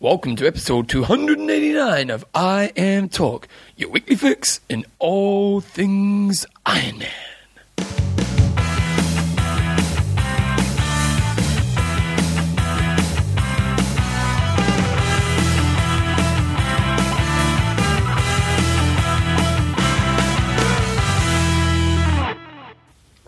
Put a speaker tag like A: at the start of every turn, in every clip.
A: Welcome to episode 289 of I Am Talk, your weekly fix in all things Ironman.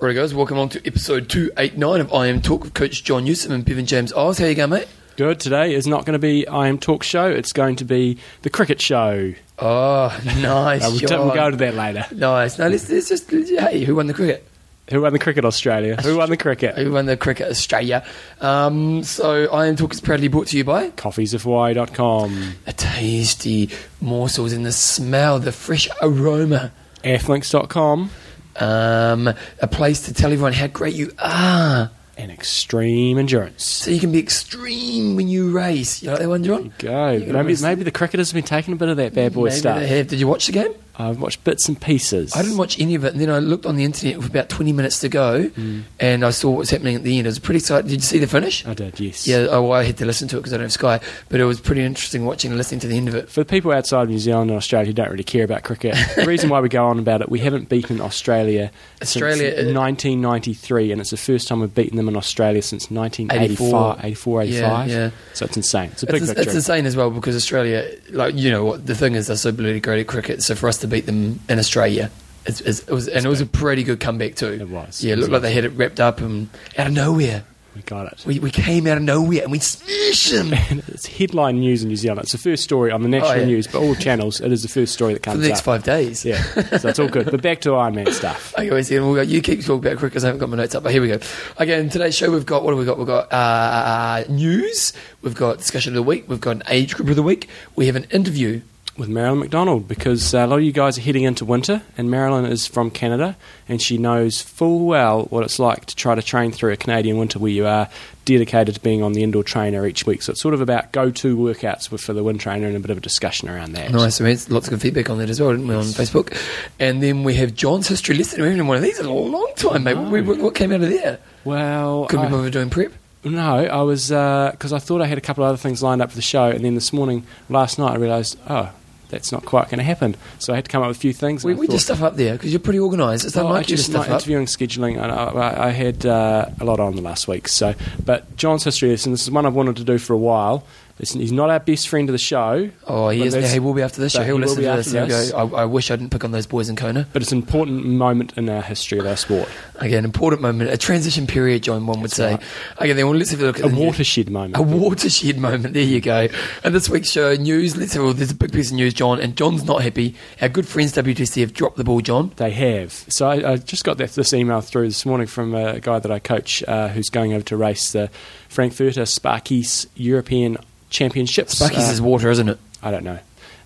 A: Alright guys, welcome on to episode 289 of I Am Talk with Coach John Newsom and Bevan James Eyles. How you going, mate?
B: Good. Today is not going to be I Am Talk Show. It's going to be the cricket show.
A: Oh, nice.
B: We'll, t- we'll go to that later.
A: Nice. Now let's, let's just hey, who won the cricket?
B: Who won the cricket, Australia? Who won the cricket?
A: Who won the cricket Australia? Um, so I am talk is proudly brought to you by
B: Coffeesofhawaii.com,
A: a tasty morsels in the smell, the fresh aroma.
B: Athlinks.com,
A: Um, a place to tell everyone how great you are.
B: And Extreme Endurance.
A: So you can be extreme when you race. You like that one, John?
B: Go. Maybe, maybe the cricketers have been taking a bit of that bad boy
A: Maybe
B: stuff.
A: they have. Did you watch the game?
B: I've watched bits and pieces.
A: I didn't watch any of it, and then I looked on the internet with about 20 minutes to go,
B: Mm.
A: and I saw what was happening at the end. It was pretty exciting. Did you see the finish?
B: I did, yes.
A: Yeah, oh, I had to listen to it because I don't have Sky, but it was pretty interesting watching and listening to the end of it.
B: For the people outside of New Zealand and Australia who don't really care about cricket, the reason why we go on about it, we haven't beaten Australia,
A: Australia-
B: since 1993, and it's the first time we've beaten them in Australia since 1985, 84, 85.
A: Yeah, yeah.
B: So it's insane. It's a big
A: It's,
B: victory.
A: it's insane as well because Australia, like you know, what the thing is, they're so bloody great at cricket. So for us to beat them in Australia, it's, it's, it was and it was a pretty good comeback too.
B: It was.
A: Yeah, it looked like they had it wrapped up and out of nowhere.
B: we got it.
A: We, we came out of nowhere and we smashed them
B: And it's headline news in New Zealand. It's the first story on the national
A: Oh, yeah.
B: news, but all channels, it is the first story that
A: for
B: comes
A: the next
B: up.
A: five days.
B: Yeah, so it's all good. But back to Ironman stuff.
A: Okay, wait, we'll go. You keep talking about cricket because I haven't got my notes up, but here we go. Okay, in today's show, we've got what have we got? We've got uh, news, we've got discussion of the week, we've got an age group of the week, we have an interview.
B: With Marilyn McDonald because uh, a lot of you guys are heading into winter, and Marilyn is from Canada, and she knows full well what it's like to try to train through a Canadian winter where you are dedicated to being on the indoor trainer each week. So it's sort of about go-to workouts for the wind trainer and a bit of a discussion around that.
A: Nice, we had lots of good feedback on that as well, didn't we, on Facebook? And then we have John's history lesson. We haven't done one of these in a long time, mate. What, what, what came out of there?
B: Well,
A: Could we
B: I-
A: doing prep?
B: no, I was because I thought I had a couple of other things lined up for the show, and then this morning, last night, I realised, oh, that's not quite going to happen. So I had to come up with a few things.
A: We, we
B: thought-
A: just stuff up there because you're pretty organised. It's
B: Well, I
A: unlike
B: just my
A: stuff up.
B: interviewing scheduling. I, I, I had uh, a lot on the last week. So, but John's history lesson. This is one I've wanted to do for a while. Listen, he's not our best friend of the show,
A: Oh, he is. He will be after this show. He'll
B: he will
A: listen
B: be
A: to this
B: this.
A: go, I, I wish I didn't pick on those boys in Kona.
B: but it's an important moment in our history of our sport.
A: Again, important moment, a transition period, John, one would say.
B: right.
A: Okay, then well, let's have a look at
B: A watershed moment.
A: A watershed moment. There you go. And this week's show news. Let's have a, there's a big piece of news, John, and John's not happy. Our good friends WTC have dropped the ball, John.
B: They have. So I, I just got that, this email through this morning from a guy that I coach uh, who's going over to race the Frankfurter Sparkasse European Championships.
A: Sparkasse
B: Uh,
A: is water, isn't it?
B: I don't know.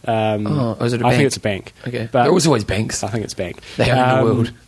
B: Um,
A: Oh, is it a
B: I
A: bank?
B: I think it's a bank.
A: Okay.
B: But-
A: there was always banks.
B: I think it's bank.
A: They are in the
B: Um,
A: world.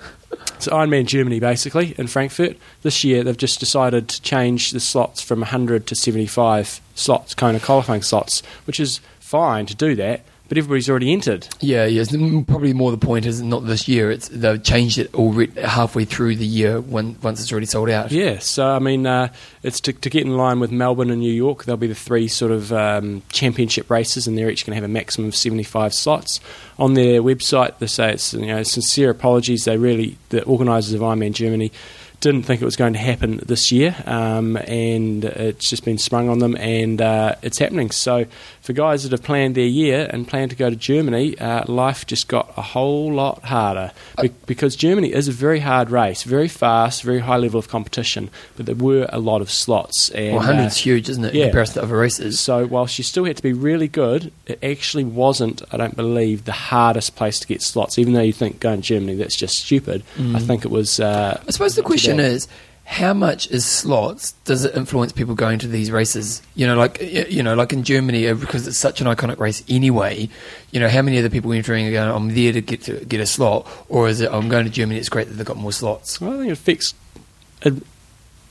B: So Ironman Germany, basically, in Frankfurt. This year, they've just decided to change the slots from 100 to 75 slots, Kona qualifying slots, which is fine to do that, but everybody's already entered.
A: Yeah, yes. mm, Probably more the point is not this year. It's they've changed it already halfway through the year when once it's already sold out.
B: Yeah, so I mean, uh, it's to, to get in line with Melbourne and New York. They'll be the three sort of um, championship races, and they're each going to have a maximum of seventy-five slots. On their website, they say it's you know sincere apologies. They really the organisers of Ironman Germany didn't think it was going to happen this year, um, and it's just been sprung on them, and uh, it's happening. So, for guys that have planned their year and plan to go to Germany, uh, life just got a whole lot harder Be- because Germany is a very hard race, very fast, very high level of competition, but there were a lot of slots. And,
A: Well,
B: uh,
A: hundred's huge, isn't it? In
B: yeah.
A: comparison to other races.
B: so whilst you still had to be really good, it actually wasn't, I don't believe, the hardest place to get slots. Even though you think going to Germany, that's just stupid. I think it was. Uh,
A: I suppose the
B: too
A: question is, how much is slots? Does it influence people going to these races? You know, like you know, like in Germany, uh, because it's such an iconic race anyway. You know, how many of the people entering are going? I'm there to get to get a slot, or is it? I'm going to Germany. It's great that they've got more slots.
B: Well, I think it affects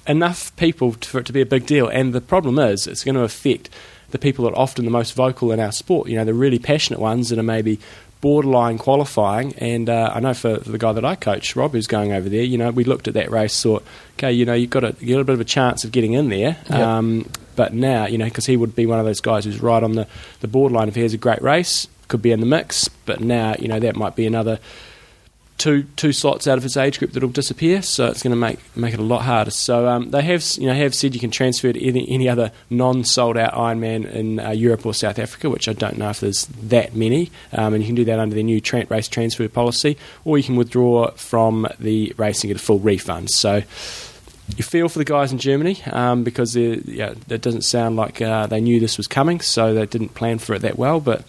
B: enough people for it to be a big deal. And the problem is, it's going to affect the people that are often the most vocal in our sport. You know, the really passionate ones that are maybe borderline qualifying. And uh, I know for, for the guy that I coach, Rob, who's going over there, you know, we looked at that race, thought, okay, you know, you've got a, you got a bit of a chance of getting in there.
A: Yep.
B: Um, but now, you know, because he would be one of those guys who's right on the, the borderline. If he has a great race, could be in the mix. But now, you know, that might be another two two slots out of his age group that'll disappear. So it's going to make make it a lot harder. So um, they have you know have said you can transfer to any, any other non sold out Ironman in uh, Europe or South Africa, which I don't know if there's that many. Um, and you can do that under their new tra- race transfer policy, or you can withdraw from the race and get a full refund. So. You feel for the guys in Germany um, because yeah, it doesn't sound like uh, they knew this was coming, so they didn't plan for it that well. But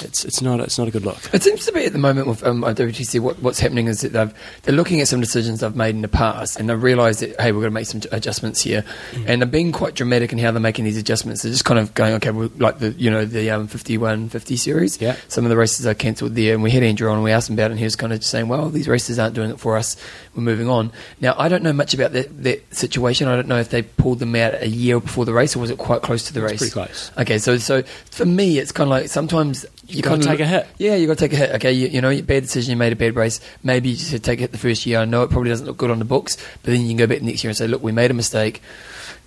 B: it's it's not it's not a good look.
A: It seems to be at the moment with um, WTC, what, what's happening is that they've, they're looking at some decisions they've made in the past and they've realised that, hey, we're going to make some adjustments here. And they're being quite dramatic in how they're making these adjustments. They're just kind of going, okay, well, like the, you know, the um, 51 50 series.
B: Yeah.
A: Some of the races are cancelled there. And we had Andrew on and we asked him about it and he was kind of saying, well, these races aren't doing it for us. We're moving on. Now, I don't know much about that, that situation. I don't know if they pulled them out a year before the race or was it quite close to the
B: It's
A: race?
B: pretty close.
A: Okay, so so for me, it's kind of like sometimes you
B: gotta take a hit.
A: Yeah, you got to take a hit. Okay, you, you know, bad decision, you made a bad race. Maybe you should take a hit the first year. I know it probably doesn't look good on the books, but then you can go back next year and say, look, we made a mistake.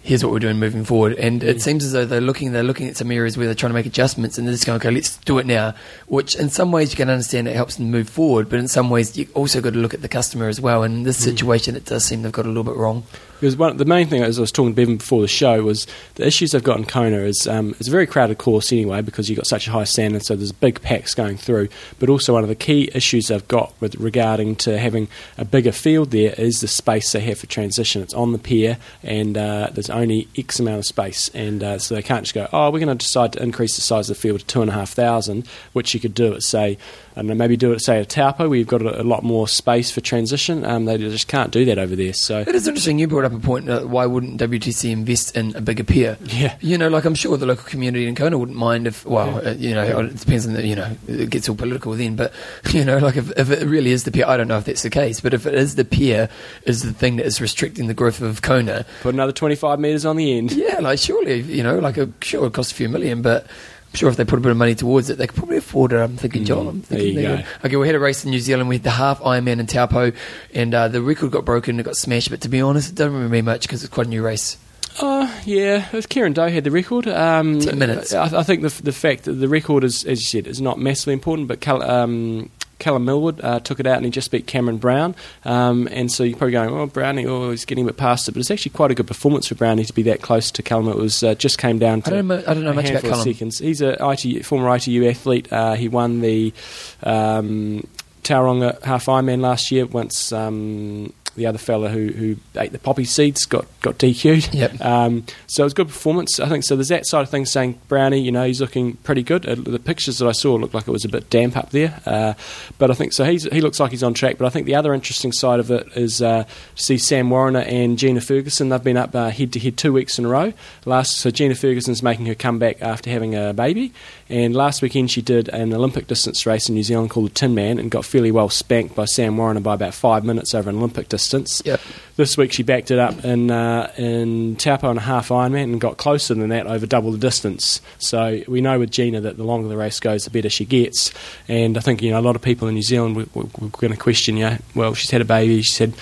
A: Here's what we're doing moving forward. And it mm. seems as though they're looking, they're looking at some areas where they're trying to make adjustments, and they're just going, okay, let's do it now. Which, in some ways, you can understand it helps them move forward, but in some ways, you also got to look at the customer as well. And in this mm. situation, it does seem they've got a little bit wrong.
B: Because one, the main thing, as I was talking to Bevan before the show, was the issues they've got in Kona is um, it's a very crowded course anyway because you've got such a high standard, so there's big packs going through. But also one of the key issues they've got with regarding to having a bigger field there is the space they have for transition. It's on the pier, and uh, there's only X amount of space, and uh, so they can't just go, oh, we're going to decide to increase the size of the field to two and a half thousand, which you could do at say. Don't know, maybe do it, say, at Taupo, where you've got a, a lot more space for transition. Um, they just can't do that over there. So
A: It is interesting. You brought up a point. Uh, why wouldn't WTC invest in a bigger pier?
B: Yeah.
A: You know, like I'm sure the local community in Kona wouldn't mind if. Well, uh, you know, it depends on the. You know, it gets all political then. But you know, like if, if it really is the pier, I don't know if that's the case. But if it is the pier, is the thing that is restricting the growth of Kona.
B: put another 25 metres on the end.
A: Yeah, like surely, you know, like a, sure it costs a few million, but. Sure if they put a bit of money towards it, they could probably afford it. I'm thinking, John. I'm
B: Mm, there
A: thinking
B: you go.
A: could- Okay, we had a race in New Zealand. We had the half Ironman in Taupo, and uh, the record got broken. It got smashed. But to be honest, it doesn't remember me much because it's quite a new race.
B: Oh, yeah. It was Kieran Doe had the record. Um,
A: 10 minutes.
B: I, I think the, the fact that the record is, as you said, is not massively important, but Cal, um, Callum Millward uh, took it out and he just beat Cameron Brown. Um, and so you're probably going, oh, Brownie, oh, he's getting a bit past it. But it's actually quite a good performance for Brownie to be that close to Callum. It was uh, just came down
A: I
B: to.
A: don't know. I don't know
B: a
A: much about Callum.
B: seconds. He's a ITU, former ITU athlete. Uh, he won the um, Tauranga Half Ironman last year. Once um, the other fella who, who ate the poppy seeds got got DQ'd.
A: Yep.
B: Um, so it was a good performance. I think so. There's that side of things saying Brownie, you know, he's looking pretty good. Uh, the pictures that I saw looked like it was a bit damp up there, uh, but I think so. He's, he looks like he's on track. But I think the other interesting side of it is uh, see Sam Warriner and Gina Ferguson. They've been up head to head two weeks in a row. Last, so Gina Ferguson's making her comeback after having a baby, and last weekend she did an Olympic distance race in New Zealand called the Tin Man and got fairly well spanked by Sam Warriner by about five minutes over an Olympic distance.
A: Yep.
B: This week she backed it up in uh, in Taupo and a half Ironman and got closer than that over double the distance. So we know with Gina that the longer the race goes, the better she gets. And I think you know a lot of people in New Zealand we're, we're going to question, you know, well she's had a baby, she said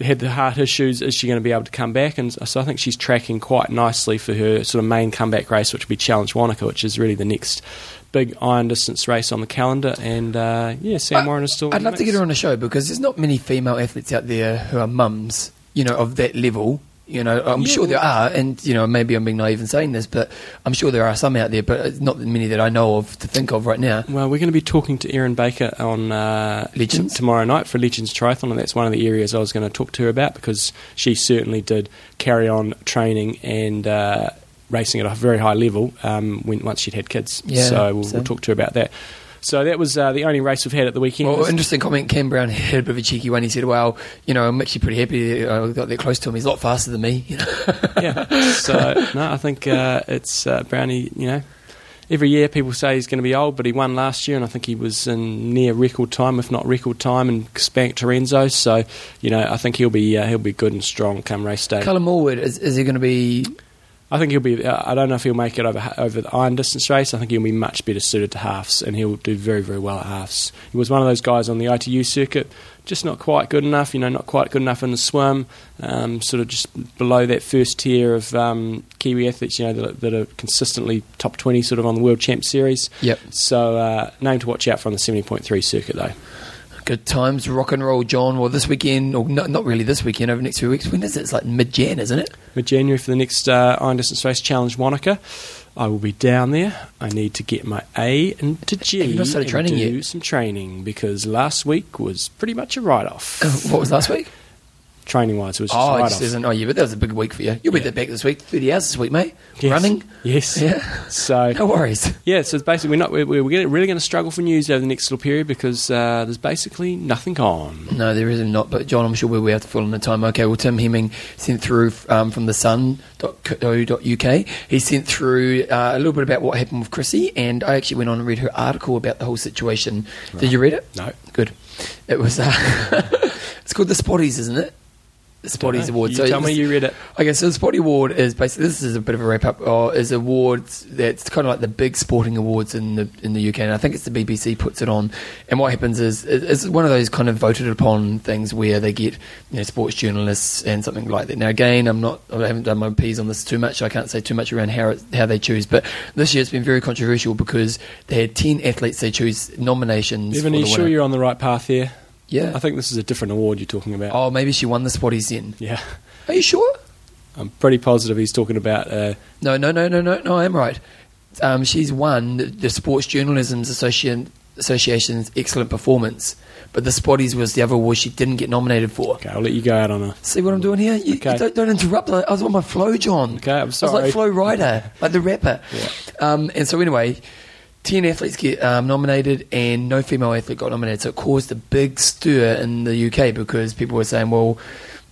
B: had the heart issues. Is she going to be able to come back? And so I think she's tracking quite nicely for her sort of main comeback race, which will be Challenge Wanaka, which is really the next big iron distance race on the calendar. And uh, yeah, Sam
A: I-
B: Warren is still.
A: I'd love to get her on the show because there's not many female athletes out there who are mums, you know, of that level. You know, I'm
B: Yeah,
A: sure there are, and you know, maybe I'm being naive in saying this, but I'm sure there are some out there, but it's not many that I know of to think of right now.
B: Well, we're going to be talking to Erin Baker on uh,
A: Legends?
B: t- tomorrow night for Legends Triathlon, and that's one of the areas I was going to talk to her about because she certainly did carry on training and uh, racing at a very high level um, when once she'd had kids.
A: Yeah,
B: so we'll,
A: same.
B: we'll talk to her about that. So that was uh, the only race we've had at the weekend.
A: Well, interesting comment. Cam Brown had a bit of a cheeky one. He said, "Well, you know, I'm actually pretty happy that I got that close to him. He's a lot faster than me." You know,
B: yeah. So no, I think uh, it's uh, Brownie. You know, every year people say he's going to be old, but he won last year, and I think he was in near record time, if not record time, and spanked Terenzo. So you know, I think he'll be uh, he'll be good and strong come race day.
A: Callum Millward is, is he going to be?
B: I think he'll be. uh, I don't know if he'll make it over over the iron distance race. I think he'll be much better suited to halves, and he'll do very very well at halves. He was one of those guys on the ITU circuit, just not quite good enough. You know, not quite good enough in the swim. Um, sort of just below that first tier of um, Kiwi athletes. You know, that, that are consistently top twenty, sort of on the World Champ Series.
A: Yep.
B: So uh, name to watch out for on the seventy point three circuit though.
A: Good times, rock and roll, John. Well, this weekend, or not, not really this weekend, over the next few weeks. When is it? It's like mid Jan, isn't it?
B: Mid January for the next uh, Iron Distance Race Challenge Wanaka. I will be down there. I need to get my A into G
A: Have you not started
B: and
A: training
B: do
A: yet?
B: some training because last week was pretty much a write off.
A: What was last week?
B: Training wise, it was just
A: Oh, it just isn't. Oh, yeah, but that was a big week for you. You'll be
B: Yeah.
A: there back this week. 30 hours this week, mate.
B: Yes.
A: Running.
B: Yes.
A: Yeah.
B: So
A: No worries.
B: yeah, so it's basically we're not we're, we're really going to struggle for news over the next little period because uh, there's basically nothing on.
A: No, there isn't not. But John, I'm sure we'll be able to fill in the time. Okay, well, Tim Heming sent through um, from the sun.co.uk. He sent through uh, a little bit about what happened with Chrissie, and I actually went on and read her article about the whole situation. Did you read it?
B: No.
A: Good. It was. Uh, it's called the Spotties, isn't it? The Spotties. Award.
B: You tell me you read it.
A: Okay, so the Spotty Award is basically this is a bit of a wrap up. Uh, is awards that's kind of like the big sporting awards in the in the UK, and I think it's the BBC puts it on. And what happens is it- it's one of those kind of voted upon things where they get you know sports journalists and something like that. Now again, I'm not I haven't done my P's on this too much. So I can't say too much around how it, how they choose, but this year it's been very controversial because they had ten athletes they choose nominations.
B: Evan, are you sure
A: winner.
B: you're on the right path here?
A: Yeah.
B: I think this is a different award you're talking about.
A: Oh, maybe she won the Spotties in.
B: Yeah,
A: Are you sure?
B: I'm pretty positive he's talking about. Uh,
A: No, no, no, no, no, no. I am right. Um, she's won the, the Sports Journalism Association, Association's excellent performance, but the Spotties was the other award she didn't get nominated for.
B: okay, I'll let you go out on a.
A: See what I'm doing here? You, you
B: Okay.
A: don't, don't interrupt. I was on my flow, John.
B: Okay, I'm sorry.
A: I was like Flo Rida, like the rapper.
B: Yeah.
A: Um, and so anyway, ten athletes get um, nominated, and no female athlete got nominated. So it caused a big stir in the UK because people were saying, "Well,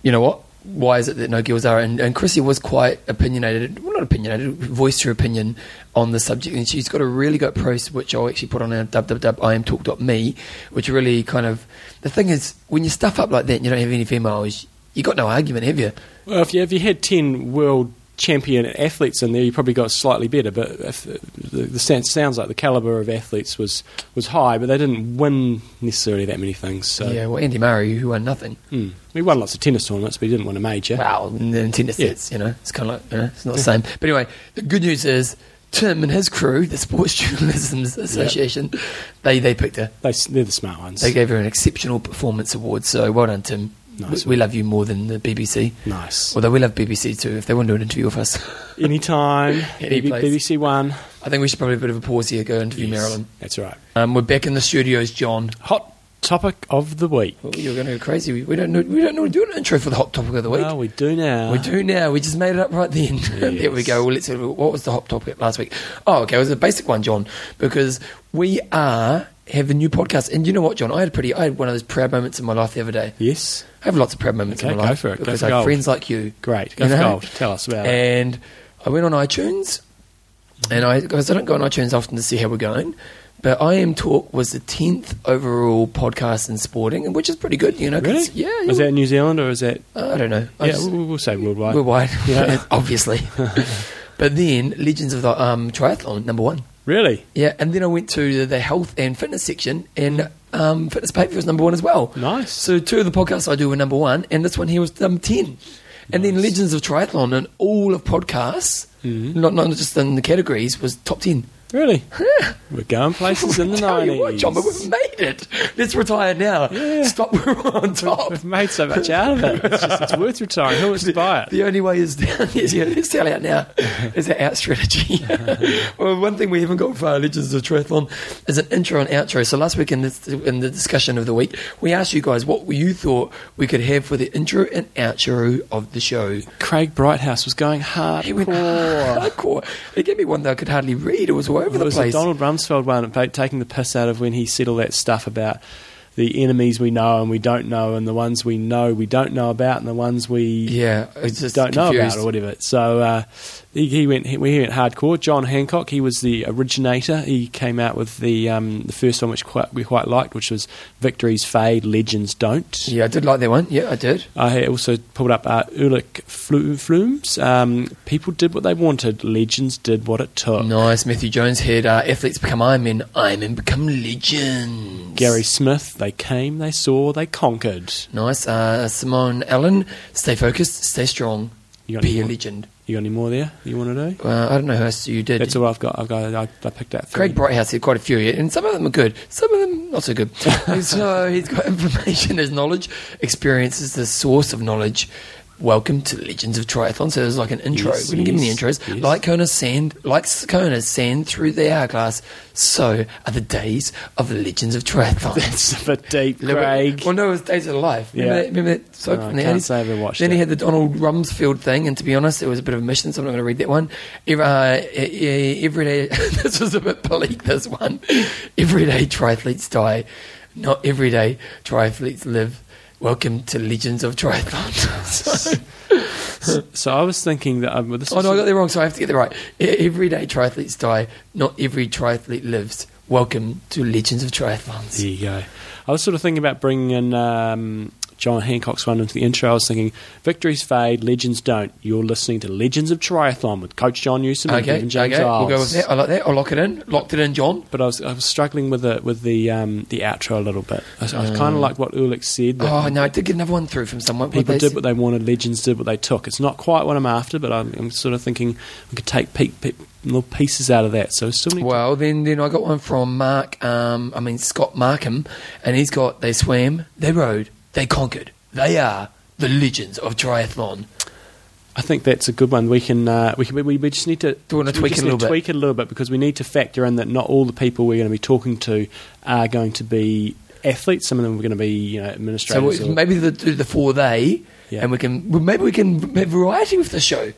A: you know what? Why is it that no girls are?" And, and Chrissie was quite opinionated. Well, not opinionated. Voiced her opinion on the subject, and she's got a really good post, which I'll actually put on our www.imtalk.me, which really kind of the thing is when you stuff up like that, and you don't have any females. You got no argument, have you?
B: Well, if you if you had ten world champion athletes in there, you probably got slightly better. But if the, the, sounds, like the caliber of athletes was was high, but they didn't win necessarily that many things. So
A: Yeah, well, Andy Murray, who won nothing.
B: hmm. we won lots of tennis tournaments, but he didn't win a major.
A: Wow, and then tennis
B: Yeah.
A: sets, you know, it's kind of like, you know, it's not the same. But anyway, the good news is Tim and his crew, the Sports Journalism Association, they, they picked her.
B: They, they're the smart ones.
A: They gave her an exceptional performance award. So well done, Tim.
B: Nice
A: we, we love you more than the BBC.
B: nice.
A: Although we love BBC too. If they want to do an interview with us,
B: Anytime,
A: Any
B: BB
A: place.
B: BBC One.
A: I think we should probably have a bit of a pause here. Go interview
B: Yes,
A: Marilyn.
B: That's right.
A: Um, we're back in the studios, John.
B: Hot topic of the week.
A: Oh, you're going to go crazy. We, we don't know. We don't know to do an intro for the hot topic of the week.
B: Well, we do now.
A: We do now. We just made it up right then. there we go. Well, let's. What was the hot topic last week? Oh, okay. It was a basic one, John, because we are have a new podcast. And you know what, John? I had a pretty. I had one of those proud moments in my life the other day.
B: Yes.
A: I have lots of proud moments
B: Okay,
A: in my
B: go
A: life
B: for it. Go
A: because
B: for
A: I have friends like you.
B: Great. Go
A: You
B: for
A: know?
B: gold. Tell us about it.
A: And I went on iTunes, and I because I don't go on iTunes often to see how we're going. But I Am Talk was the tenth overall podcast in sporting, which is pretty good. You know.
B: Really?
A: yeah.
B: Is that New Zealand or is that?
A: I don't know. I
B: yeah,
A: just-
B: we'll, we'll say worldwide.
A: Worldwide,
B: Yeah.
A: obviously. but then Legends of the um, Triathlon, number one.
B: Really?
A: Yeah, and then I went to the, health and fitness section, and um, Fitness Paper was number one as well.
B: Nice.
A: So two of the podcasts I do were number one, and this one here was number ten. And then Legends of Triathlon and all of podcasts,
B: Mhm.
A: not not just in the categories, was top ten.
B: Really? We're going places in the
A: Tell you what,
B: nineties.
A: John, but we've made it. Let's retire now.
B: Yeah.
A: Stop. We're on top.
B: We've made so much out of it. It's, just, it's worth retiring. Who wants to buy it?
A: The only way is down. Yes, yeah, let's sell out now. Is our out strategy. well, one thing we haven't got for our Legends of Triathlon is an intro and outro. So last week in, this, in the discussion of the week, we asked you guys what you thought we could have for the intro and outro of the show.
B: Craig Brighthouse was going hard.
A: He went
B: hardcore.
A: It gave me one that I could hardly read. It was all over
B: There
A: the
B: was a Donald Rumsfeld one about taking the piss out of when he said all that stuff about the enemies we know and we don't know, and the ones we know we don't know about, and the ones we
A: Yeah, just
B: don't know about or whatever. So uh, he, he went he, he went hardcore. John Hancock, he was the originator. He came out with the um, the first one, which quite, we quite liked, which was "Victories Fade, Legends Don't."
A: Yeah, I did like that one. Yeah, I did.
B: I also pulled up uh, Ulrich Flumes. Um, people did what they wanted. Legends did what it took.
A: Nice. Matthew Jones had uh, athletes become Ironmen. Ironmen become legends.
B: Gary Smith. They came, they saw, they conquered.
A: Nice. Uh, Simone Allen. Stay focused. Stay strong.
B: You got,
A: Be
B: any
A: a
B: more,
A: legend.
B: you got any more there? You want to do?
A: Uh, I don't know who else you did.
B: That's all I've got. I've got. I, I picked out. Three.
A: Craig Brighthouse had quite a few, and some of them are good, some of them not so good. so he's got information as knowledge, experience is the source of knowledge. Welcome to Legends of Triathlon. So there's like an intro.
B: Yes,
A: we can give him the intros.
B: yes.
A: Like Kona's sand, like Kona's sand through the hourglass. So are the days of Legends of Triathlon.
B: That's a bit deep, Craig.
A: Well, no, it was Days of Life. Remember,
B: Yeah.
A: that, remember that soap
B: No,
A: from
B: I
A: the
B: can't
A: 80s?
B: say I've ever watched
A: Then
B: it.
A: he had the Donald Rumsfeld thing, and to be honest, it was a bit of a mission, so I'm not going to read that one. Every, uh, every day, this was a bit bleak, this one. Every day triathletes die, not every day triathletes live. Welcome to Legends of Triathlon. so,
B: So I was thinking that. Um, this
A: oh no, I got that wrong, so I have to get that right. E- Every day triathletes die, not every triathlete lives. Welcome to Legends of Triathlons.
B: There you go. I was sort of thinking about bringing in um, John Hancock's one into the intro. I was thinking, victories fade, legends don't. You're listening to Legends of Triathlon with Coach John Newsom and
A: Okay,
B: Kevin James
A: okay, we'll go with that. I like that. I'll lock it in. Locked it in, John.
B: But I was, I was struggling with the with the um, the outro a little bit. I, was I kind of like what Ulrich said.
A: Oh no, I did get another one through from someone.
B: People
A: What
B: did what they wanted, legends did what they took. It's not quite what I'm after, but I'm, I'm sort of thinking we could take pe- pe- little pieces out of that. So still need
A: Well, then, then I got one from Mark. Um, I mean Scott Markham, and he's got they swam, they rode, they conquered. They are the legends of triathlon.
B: I think that's a good one. We can uh, we can we, we just need to
A: Do you wanna tweak it a little bit?
B: tweak it a little bit because we need to factor in that not all the people we're going to be talking to are going to be athletes. Some of them are going to be you know
A: So
B: administrators. or-
A: maybe the, the four they,
B: Yeah.
A: and we can well, maybe we can have variety with the show.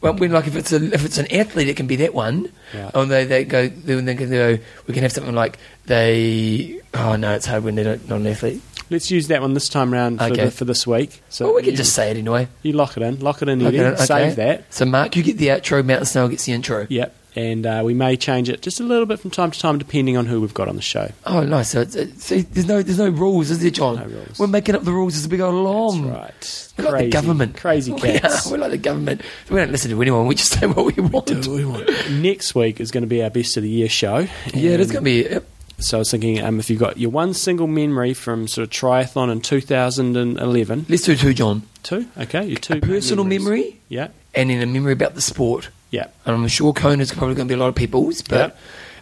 A: Well, when like if it's a, if it's an athlete, it can be that one.
B: Yeah.
A: Or they they go then they can go. We can have something like they. Oh no, it's hard when they're not an athlete.
B: Let's use that one this time round for,
A: Okay.
B: the, for this week. So
A: well, we can
B: you,
A: just say it anyway.
B: you lock it in, lock it in, Eddie,
A: Okay, okay.
B: save that.
A: So Mark, you get the outro. Mountain Snail gets the intro.
B: Yep. And uh, we may change it just a little bit from time to time, depending on who we've got on the show.
A: Oh, nice. So it's, it's, see, there's no there's no rules, is there, John?
B: No rules.
A: We're making up the rules as we go along.
B: That's right.
A: We're like the government.
B: Crazy
A: We
B: cats.
A: are. We're like the government. We don't listen to anyone. We just say what we want. We, we want.
B: Next week is going to be our best of the year show.
A: Yeah, it is going to be. Yep.
B: So I was thinking, um, if you've got your one single memory from sort of triathlon in 2011,
A: Let's do two, John.
B: two, okay, your two
A: A personal
B: memories.
A: memory
B: yeah,
A: and then a memory about the sport.
B: yeah,
A: And I'm sure Kona's probably going to be a lot of people's, but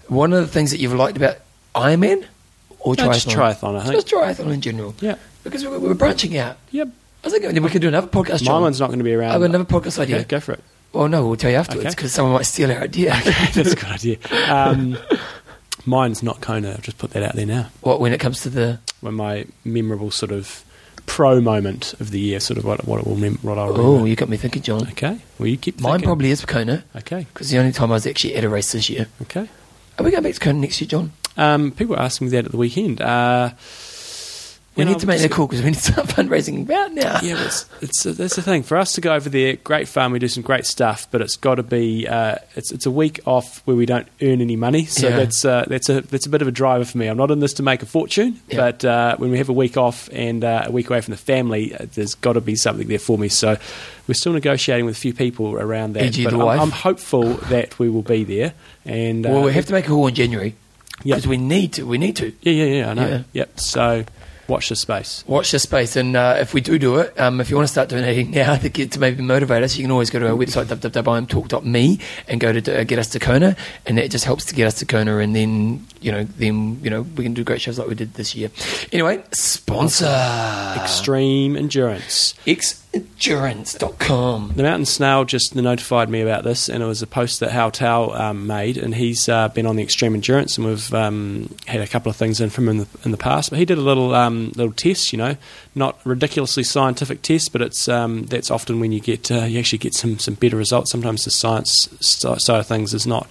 A: one of the things that you've liked about Ironman or
B: No,
A: triathlon?
B: just triathlon, I think.
A: Just triathlon in general.
B: yeah,
A: Because we're, we're branching out.
B: yep.
A: I was thinking we could do another podcast,
B: My
A: John.
B: one's not going to be around.
A: I've got another podcast idea.
B: Okay, go for it.
A: Well, no, we'll tell you afterwards
B: Okay.
A: because someone might steal our idea.
B: That's a good idea. Um, mine's not Kona. I'll just put that out there now.
A: what when it comes to the
B: When my memorable sort of pro moment of the year, sort of what what it will mem- what I'll
A: oh, you got me thinking, John.
B: Okay, well you keep
A: Mine
B: thinking.
A: probably is Kona
B: Okay,
A: because the only time I was actually at a race this year.
B: okay.
A: Are we going back to Kona next year, John?
B: Um, people were asking me that at the weekend. Uh,
A: We
B: know,
A: need to make that call because we need to start fundraising about now.
B: Yeah, but it's, it's that's the thing for us to go over there. Great fun, we do some great stuff, but it's got to be uh, it's it's a week off where we don't earn any money. So
A: Yeah.
B: that's uh, that's a that's a bit of a driver for me. I'm not in this to make a fortune,
A: Yeah.
B: but uh, when we have a week off and uh, a week away from the family, uh, there's got to be something there for me. So we're still negotiating with a few people around that. But I'm. I'm hopeful that we will be there. And uh,
A: well, we have to make a call in January because we need to. We need to.
B: Yeah, yeah, yeah. I know.
A: Yeah.
B: Yep. So watch the space.
A: Watch this space, and uh, if we do do it, um, if you want to start doing donating now to get to maybe motivate us, you can always go to our website www.imtalk.me and go to uh, get us to Kona, and that just helps to get us to Kona, and then you know, then you know, we can do great shows like we did this year. Anyway, sponsor
B: Extreme endurance.
A: xendurance.com.
B: The Mountain Snail just notified me about this, and it was a post that Hal Tao um, made, and he's uh, been on the Extreme Endurance, and we've um, had a couple of things in from him in the, in the past. But he did a little um, little test, you know, not ridiculously scientific test, but it's um, that's often when you get uh, you actually get some some better results. Sometimes the science side of things is not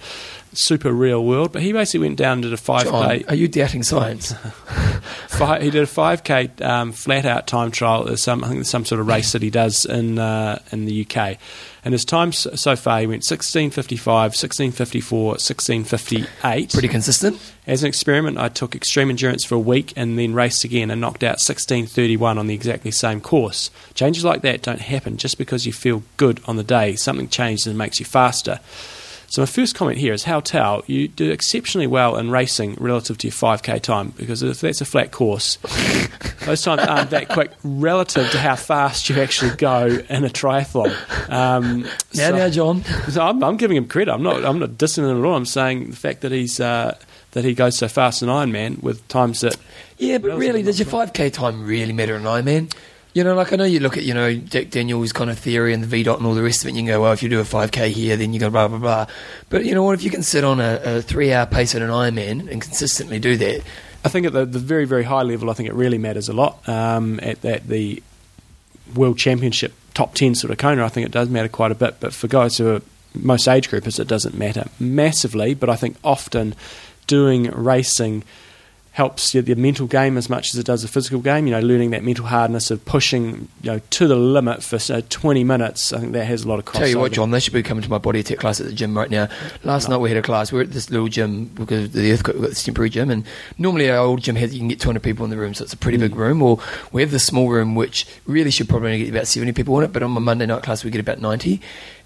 B: super real world, but he basically went down to the five
A: John,
B: k.
A: are you doubting science?
B: Fi- he did a 5k um, flat out time trial. Some I think some sort of race that he does in uh, in the UK, and his time so, so far he went 16:55, 16:54, 16:58.
A: Pretty consistent.
B: As an experiment, I took extreme endurance for a week and then raced again and knocked out 16:31 on the exactly same course. Changes like that don't happen just because you feel good on the day. Something changes and makes you faster. So my first comment here is how Tao, you do exceptionally well in racing relative to your 5k time because if that's a flat course, those times aren't that quick relative to how fast you actually go in a triathlon. Um,
A: Now,
B: so-
A: now, John.
B: so I'm, I'm giving him credit. I'm not. I'm not dissing him at all. I'm saying the fact that he's uh, that he goes so fast in Ironman with times that
A: Yeah, but really, does your 5k time really matter in Ironman? You know, like I know you look at, you know, Jack Daniels' kind of theory and the VDOT and all the rest of it, and you go, well, if you do a 5k here, then you go blah, blah, blah. But you know what, if you can sit on a, a three hour pace at an Ironman and consistently do that,
B: I think at the, the very very high level, I think it really matters a lot. Um, at the world championship top ten sort of Kona, I think it does matter quite a bit. But for guys who are most age groupers, it doesn't matter massively. But I think often doing racing helps the, the mental game as much as it does the physical game. You know, learning that mental hardness of pushing you know to the limit for say, 20 minutes. I think that has a lot of crossover.
A: Tell you what, John, they should be coming to my body attack class at the gym right now. Last night we had a class. We are at this little gym because the earthquake. We've got this temporary gym, and normally our old gym has you can get 200 people in the room, so it's a pretty big mm. room. Or we have this small room which really should probably only get about 70 people in it, but on my Monday night class we get about 90.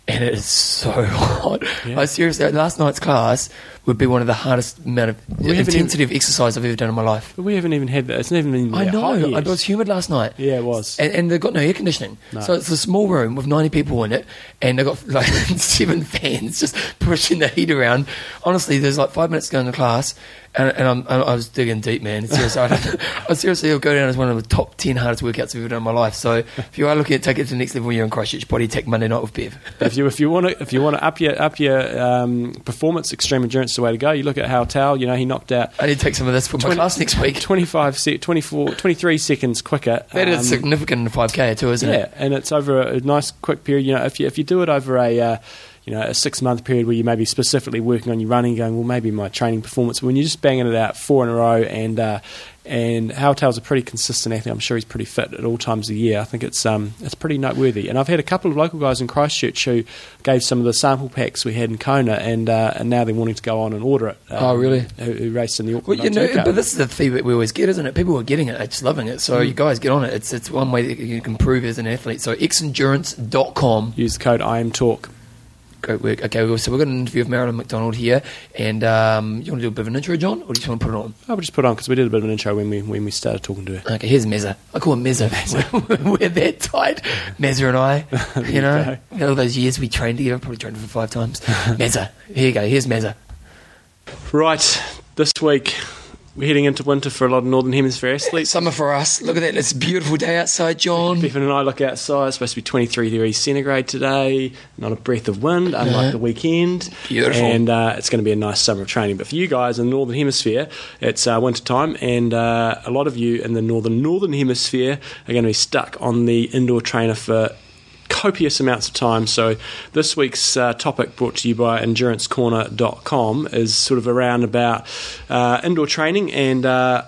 A: And it is so hot.
B: Yeah.
A: I seriously, last night's class would be one of the hardest amount of intensity of exercise I've ever done in my life.
B: But we haven't even had that. It's never been
A: I know. It was humid last night.
B: Yeah, it was.
A: And, and they've got no air conditioning.
B: No.
A: So it's a small room with 90 people in it, and they've got like seven fans just pushing the heat around. Honestly, there's like five minutes to go in the class, and, and I'm, I I was digging deep, man. Seriously, I seriously will go down as one of the top 10 hardest workouts I've ever done in my life. So if you are looking at taking it to the next level, you're in Christchurch Body Tech Monday night with Bev.
B: if you if you want to if you want to up your up your um, performance, extreme endurance is the way to go. You look at how Tao, you know, he knocked out
A: I need to take some of this for my class next week.
B: 25, se- 24, 23 seconds quicker.
A: That is
B: um,
A: significant in 5K too, isn't
B: yeah,
A: it?
B: Yeah, and it's over a, a nice quick period. You know, if you if you do it over a uh, you know a six month period where you may be specifically working on your running, going well maybe my training performance. But when you're just banging it out four in a row and uh, and Howtail's a pretty consistent athlete. I'm sure he's pretty fit at all times of the year. I think it's um it's pretty noteworthy. And I've had a couple of local guys in Christchurch who gave some of the sample packs we had in Kona, and uh, and now they're wanting to go on and order it. um,
A: Oh, really?
B: Who, who raced in the
A: Well,
B: Auckland
A: you know, but this is the feedback we always get, isn't it? People are getting it, it's loving it. So you guys get on it. It's it's one way that you can improve as an athlete. So xendurance.com.
B: use the code I am talk.
A: Great work. Okay, so we've got an interview with Marilyn McDonald here, and um, you want to do a bit of an intro, John, or do you just want to put it on?
B: I would just put on because we did a bit of an intro when we when we started talking to her.
A: Okay, here's Meza. I call him Meza. we're, we're that tight. Meza and I, you know, all those years we trained together, probably trained for five times. Meza, Here you go. Here's Meza.
B: Right, this week we're heading into winter for a lot of Northern Hemisphere athletes.
A: Summer for us. Look at that. It's a beautiful day outside, John.
B: Bevan and I look outside. It's supposed to be 23 degrees centigrade today. Not a breath of wind, unlike the weekend.
A: Beautiful.
B: And uh, it's going to be a nice summer of training. But for you guys in the Northern Hemisphere, it's uh, winter time, and uh, a lot of you in the Northern Northern Hemisphere are going to be stuck on the indoor trainer for copious amounts of time. So this week's uh, topic brought to you by endurancecorner.com is sort of around about uh, indoor training and uh,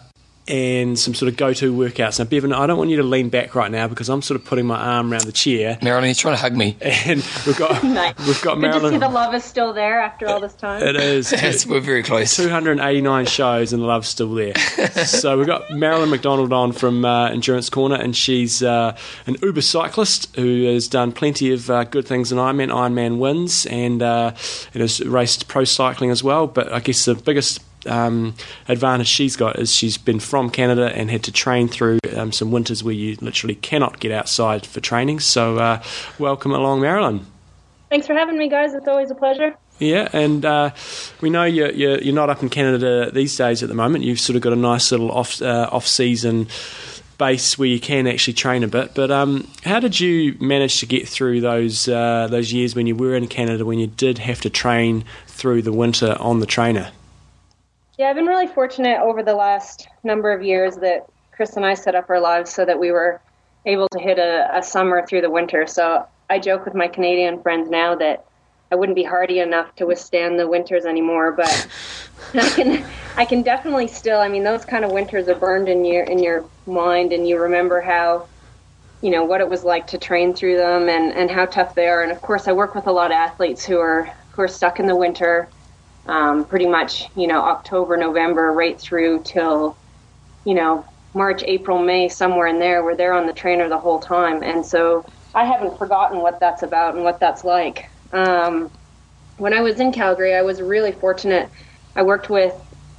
B: and some sort of go-to workouts. Now, Bevan, I don't want you to lean back right now because I'm sort of putting my arm around the chair,
A: Marilyn, he's trying to hug me.
B: and we've got
C: Nice.
B: we've got
C: Good to see the love is still there after all this time.
B: It is.
A: Yes, we're very close.
B: 289 shows and the love's still there. so we've got Marilyn McDonald on from uh, Endurance Corner, and she's uh, an Uber cyclist who has done plenty of uh, good things in Ironman. Ironman wins and, uh, and has raced pro cycling as well. But I guess the biggest um, advantage she's got is she's been from Canada and had to train through um, some winters where you literally cannot get outside for training. So uh, welcome along, Marilyn.
C: Thanks for having me, guys. It's always a pleasure.
B: Yeah, and uh, we know you're, you're you're not up in Canada these days at the moment. You've sort of got a nice little off uh, off season base where you can actually train a bit. But um, how did you manage to get through those uh, those years when you were in Canada when you did have to train through the winter on the trainer?
C: Yeah, I've been really fortunate over the last number of years that Chris and I set up our lives so that we were able to hit a, a summer through the winter. So I joke with my Canadian friends now that I wouldn't be hardy enough to withstand the winters anymore. But I can I can definitely still. I mean, those kind of winters are burned in your in your mind, and you remember how you know what it was like to train through them and and how tough they are. And of course, I work with a lot of athletes who are who are stuck in the winter, um, pretty much you know October, November, right through till you know March, April, May, somewhere in there, where they're on the trainer the whole time. And so I haven't forgotten what that's about and what that's like. Um, when I was in Calgary, I was really fortunate. I worked with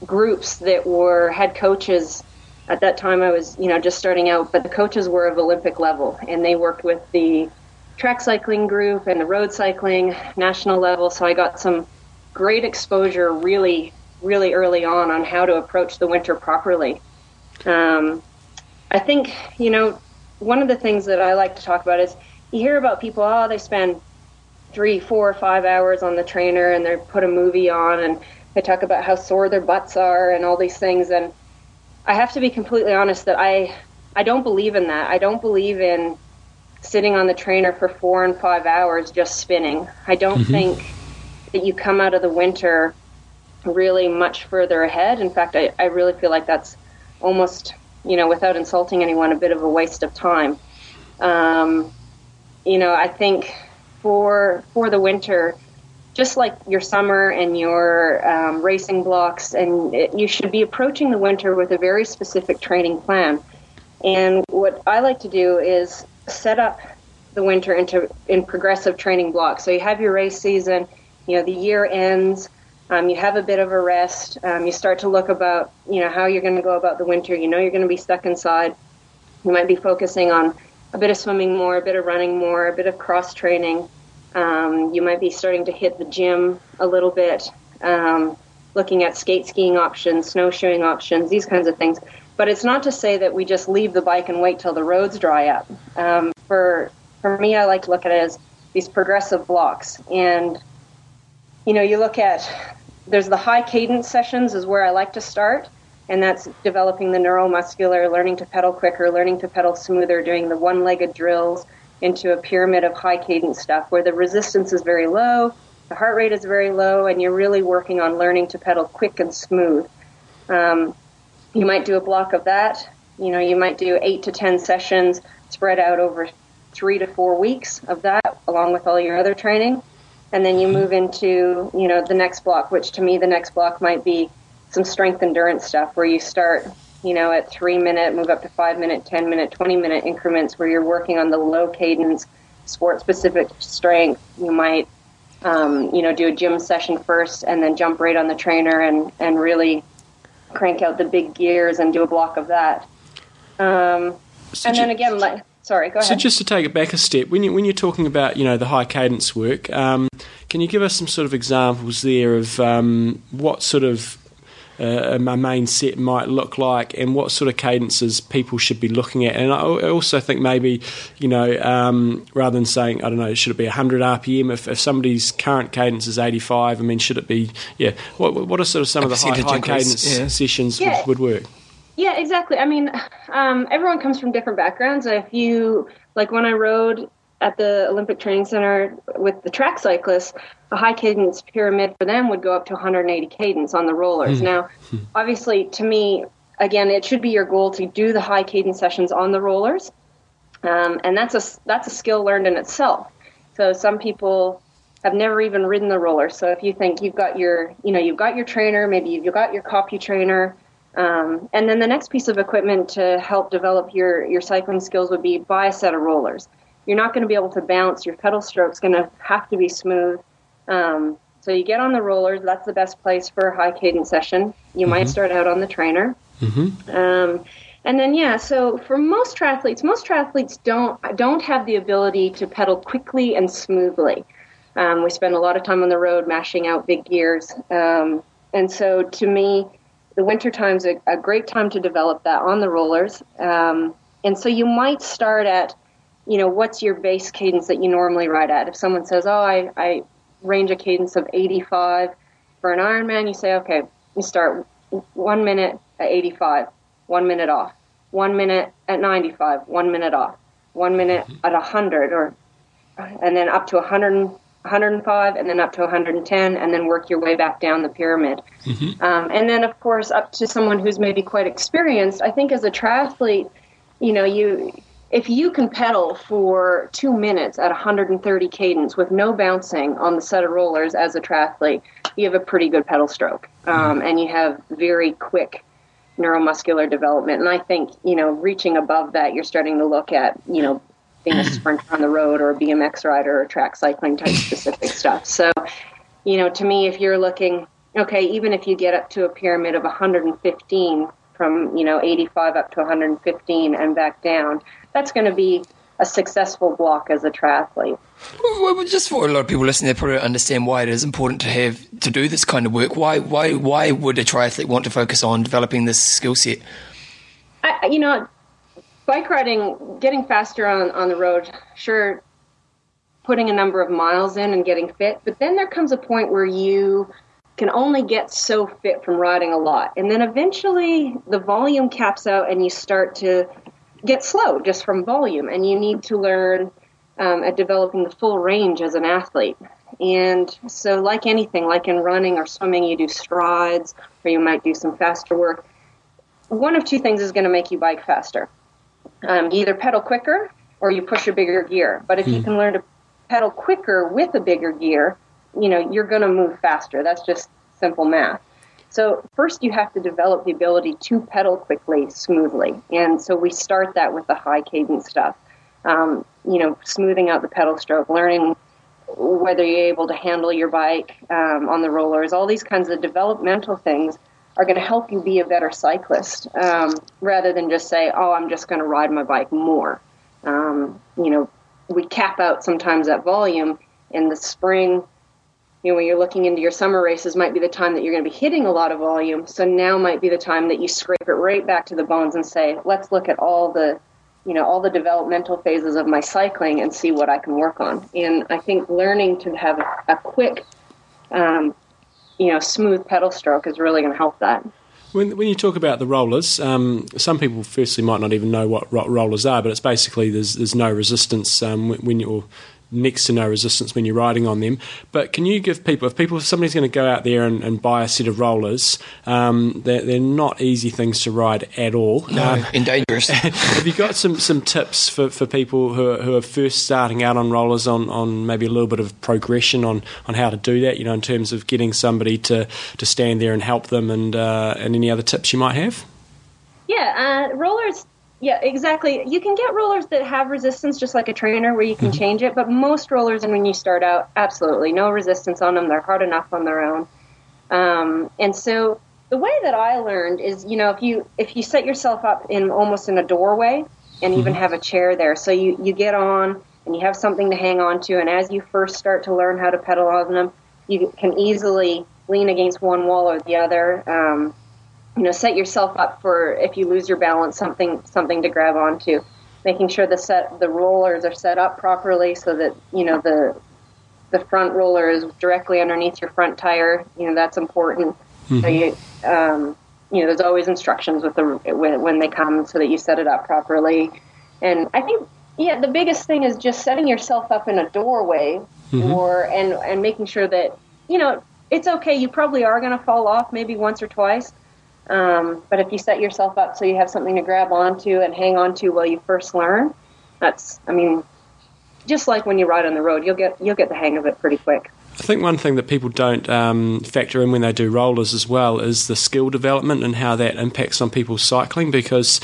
C: groups that were head coaches. At that time, I was you know just starting out, but the coaches were of Olympic level, and they worked with the track cycling group and the road cycling national level. So I got some great exposure really, really early on on how to approach the winter properly. Um, I think you know one of the things that I like to talk about is you hear about people, oh, they spend three, four, five hours on the trainer and they put a movie on and they talk about how sore their butts are and all these things. And I have to be completely honest that I, I don't believe in that. I don't believe in sitting on the trainer for four and five hours just spinning. I don't mm-hmm. think that you come out of the winter really much further ahead. In fact, I, I really feel like that's almost, you know, without insulting anyone, a bit of a waste of time. Um, you know, I think for for the winter, just like your summer and your um, racing blocks, and it, you should be approaching the winter with a very specific training plan. And what I like to do is set up the winter into in progressive training blocks. So you have your race season, you know, the year ends, um, you have a bit of a rest, um, you start to look about, you know, how you're going to go about the winter. You know, you're going to be stuck inside. You might be focusing on a bit of swimming more, a bit of running more, a bit of cross training. Um, you might be starting to hit the gym a little bit, um, looking at skate skiing options, snowshoeing options, these kinds of things. But it's not to say that we just leave the bike and wait till the roads dry up. Um, for for me, I like to look at it as these progressive blocks, and you know, you look at there's the high cadence sessions is where I like to start and that's developing the neuromuscular, learning to pedal quicker, learning to pedal smoother, doing the one-legged drills into a pyramid of high cadence stuff where the resistance is very low, the heart rate is very low, and you're really working on learning to pedal quick and smooth. Um, you might do a block of that. You know, you might do eight to ten sessions spread out over three to four weeks of that, along with all your other training, and then you move into you know the next block, which to me the next block might be some strength endurance stuff where you start, you know, at three minute, move up to five minute, 10 minute, 20 minute increments where you're working on the low cadence, sport specific strength. You might, um, you know, do a gym session first and then jump right on the trainer and, and really crank out the big gears and do a block of that. Um, so and then again, like, sorry, go ahead.
B: So just to take it back a step, when you when you're talking about you know the high cadence work, um, can you give us some sort of examples there of um, what sort of uh, my main set might look like and what sort of cadences people should be looking at. And I also think maybe, you know, um, rather than saying, I don't know, should it be 100 RPM? If, if somebody's current cadence is 85, I mean, should it be, yeah, what, what are sort of some of the high, high cadence yeah. sessions yeah. would, would work?
C: Yeah, exactly. I mean, um, everyone comes from different backgrounds. If you, like when I rode at the Olympic Training Center with the track cyclists, a high cadence pyramid for them would go up to 180 cadence on the rollers. Mm. Now, obviously, to me, again, it should be your goal to do the high cadence sessions on the rollers, um, and that's a that's a skill learned in itself. So some people have never even ridden the roller. So if you think you've got your you know you've got your trainer, maybe you've got your CompuTrainer. Um, and then the next piece of equipment to help develop your, your cycling skills would be buy a set of rollers. You're not going to be able to bounce. Your pedal stroke's going to have to be smooth. Um, so you get on the rollers. That's the best place for a high cadence session. You mm-hmm. might start out on the trainer. Mm-hmm. Um, and then yeah, so for most triathletes, most triathletes don't don't have the ability to pedal quickly and smoothly. Um, we spend a lot of time on the road mashing out big gears, um, and so to me, the winter time's a, a great time to develop that on the rollers. Um, and so you might start at, you know, what's your base cadence that you normally ride at? If someone says, "Oh, I, I range a cadence of 85. For an Ironman, you say, okay, you start one minute at 85, one minute off, one minute at 95, one minute off, one minute at 100, or and then up to 100, 105 and then up to 110 and then work your way back down the pyramid. Mm-hmm. Um, and then, of course, up to someone who's maybe quite experienced. I think as a triathlete, you know, you if you can pedal for two minutes at 130 cadence with no bouncing on the set of rollers as a triathlete, you have a pretty good pedal stroke, um, and you have very quick neuromuscular development. And I think you know, reaching above that, you're starting to look at you know being a sprinter on the road or a BMX rider or track cycling type specific stuff. So, you know, to me, if you're looking, okay, even if you get up to a pyramid of 115 from, you know, 85 up to 115 and back down, that's going to be a successful block as a triathlete.
A: Well, just for a lot of people listening, they probably understand why it is important to have to do this kind of work. Why, why, why would a triathlete want to focus on developing this skill set?
C: I, you know, bike riding, getting faster on, on the road, sure, putting a number of miles in and getting fit, but then there comes a point where you can only get so fit from riding a lot. And then eventually the volume caps out and you start to get slow just from volume. And you need to learn um, at developing the full range as an athlete. And so, like anything, like in running or swimming, you do strides or you might do some faster work. One of two things is going to make you bike faster um, you either pedal quicker or you push a bigger gear. But if you hmm. can learn to pedal quicker with a bigger gear, you know, you're going to move faster. That's just simple math. So first you have to develop the ability to pedal quickly, smoothly. And so we start that with the high cadence stuff. Um, you know, smoothing out the pedal stroke, learning whether you're able to handle your bike um, on the rollers, all these kinds of developmental things are going to help you be a better cyclist um, rather than just say, oh, I'm just going to ride my bike more. Um, you know, we cap out sometimes that volume in the spring. You know, when you're looking into your summer races, might be the time that you're going to be hitting a lot of volume. So now might be the time that you scrape it right back to the bones and say, let's look at all the, you know, all the developmental phases of my cycling and see what I can work on. And I think learning to have a, a quick um, you know, smooth pedal stroke is really going to help that.
B: When, when you talk about the rollers, um, some people firstly might not even know what rollers are, but it's basically there's there's no resistance um, when you're next to no resistance when you're riding on them. But can you give people, if people, if somebody's going to go out there and, and buy a set of rollers, um, they're, they're, not easy things to ride at all.
A: No, um, and dangerous.
B: have you got some, some tips for, for people who are, who are first starting out on rollers on, on maybe a little bit of progression on, on how to do that, you know, in terms of getting somebody to, to stand there and help them and, uh, and any other tips you might have?
C: Yeah, uh, rollers yeah, exactly. You can get rollers that have resistance just like a trainer where you can mm-hmm. change it, but most rollers, and when you start out, absolutely no resistance on them. They're hard enough on their own. Um, and so the way that I learned is, you know, if you if you set yourself up in almost in a doorway and mm-hmm. even have a chair there, so you you get on and you have something to hang on to, and as you first start to learn how to pedal on them, you can easily lean against one wall or the other. Um, you know, set yourself up for if you lose your balance, something something to grab onto. Making sure the set the rollers are set up properly so that you know the the front roller is directly underneath your front tire. You know that's important. Mm-hmm. So you um, you know there's always instructions with the when, when they come so that you set it up properly. And I think yeah, the biggest thing is just setting yourself up in a doorway mm-hmm. or and and making sure that you know it's okay. You probably are going to fall off maybe once or twice um, but if you set yourself up so you have something to grab onto and hang onto while you first learn, that's, I mean, just like when you ride on the road, you'll get you'll get the hang of it pretty quick.
B: I think one thing that people don't um, factor in when they do rollers as well is the skill development and how that impacts on people's cycling because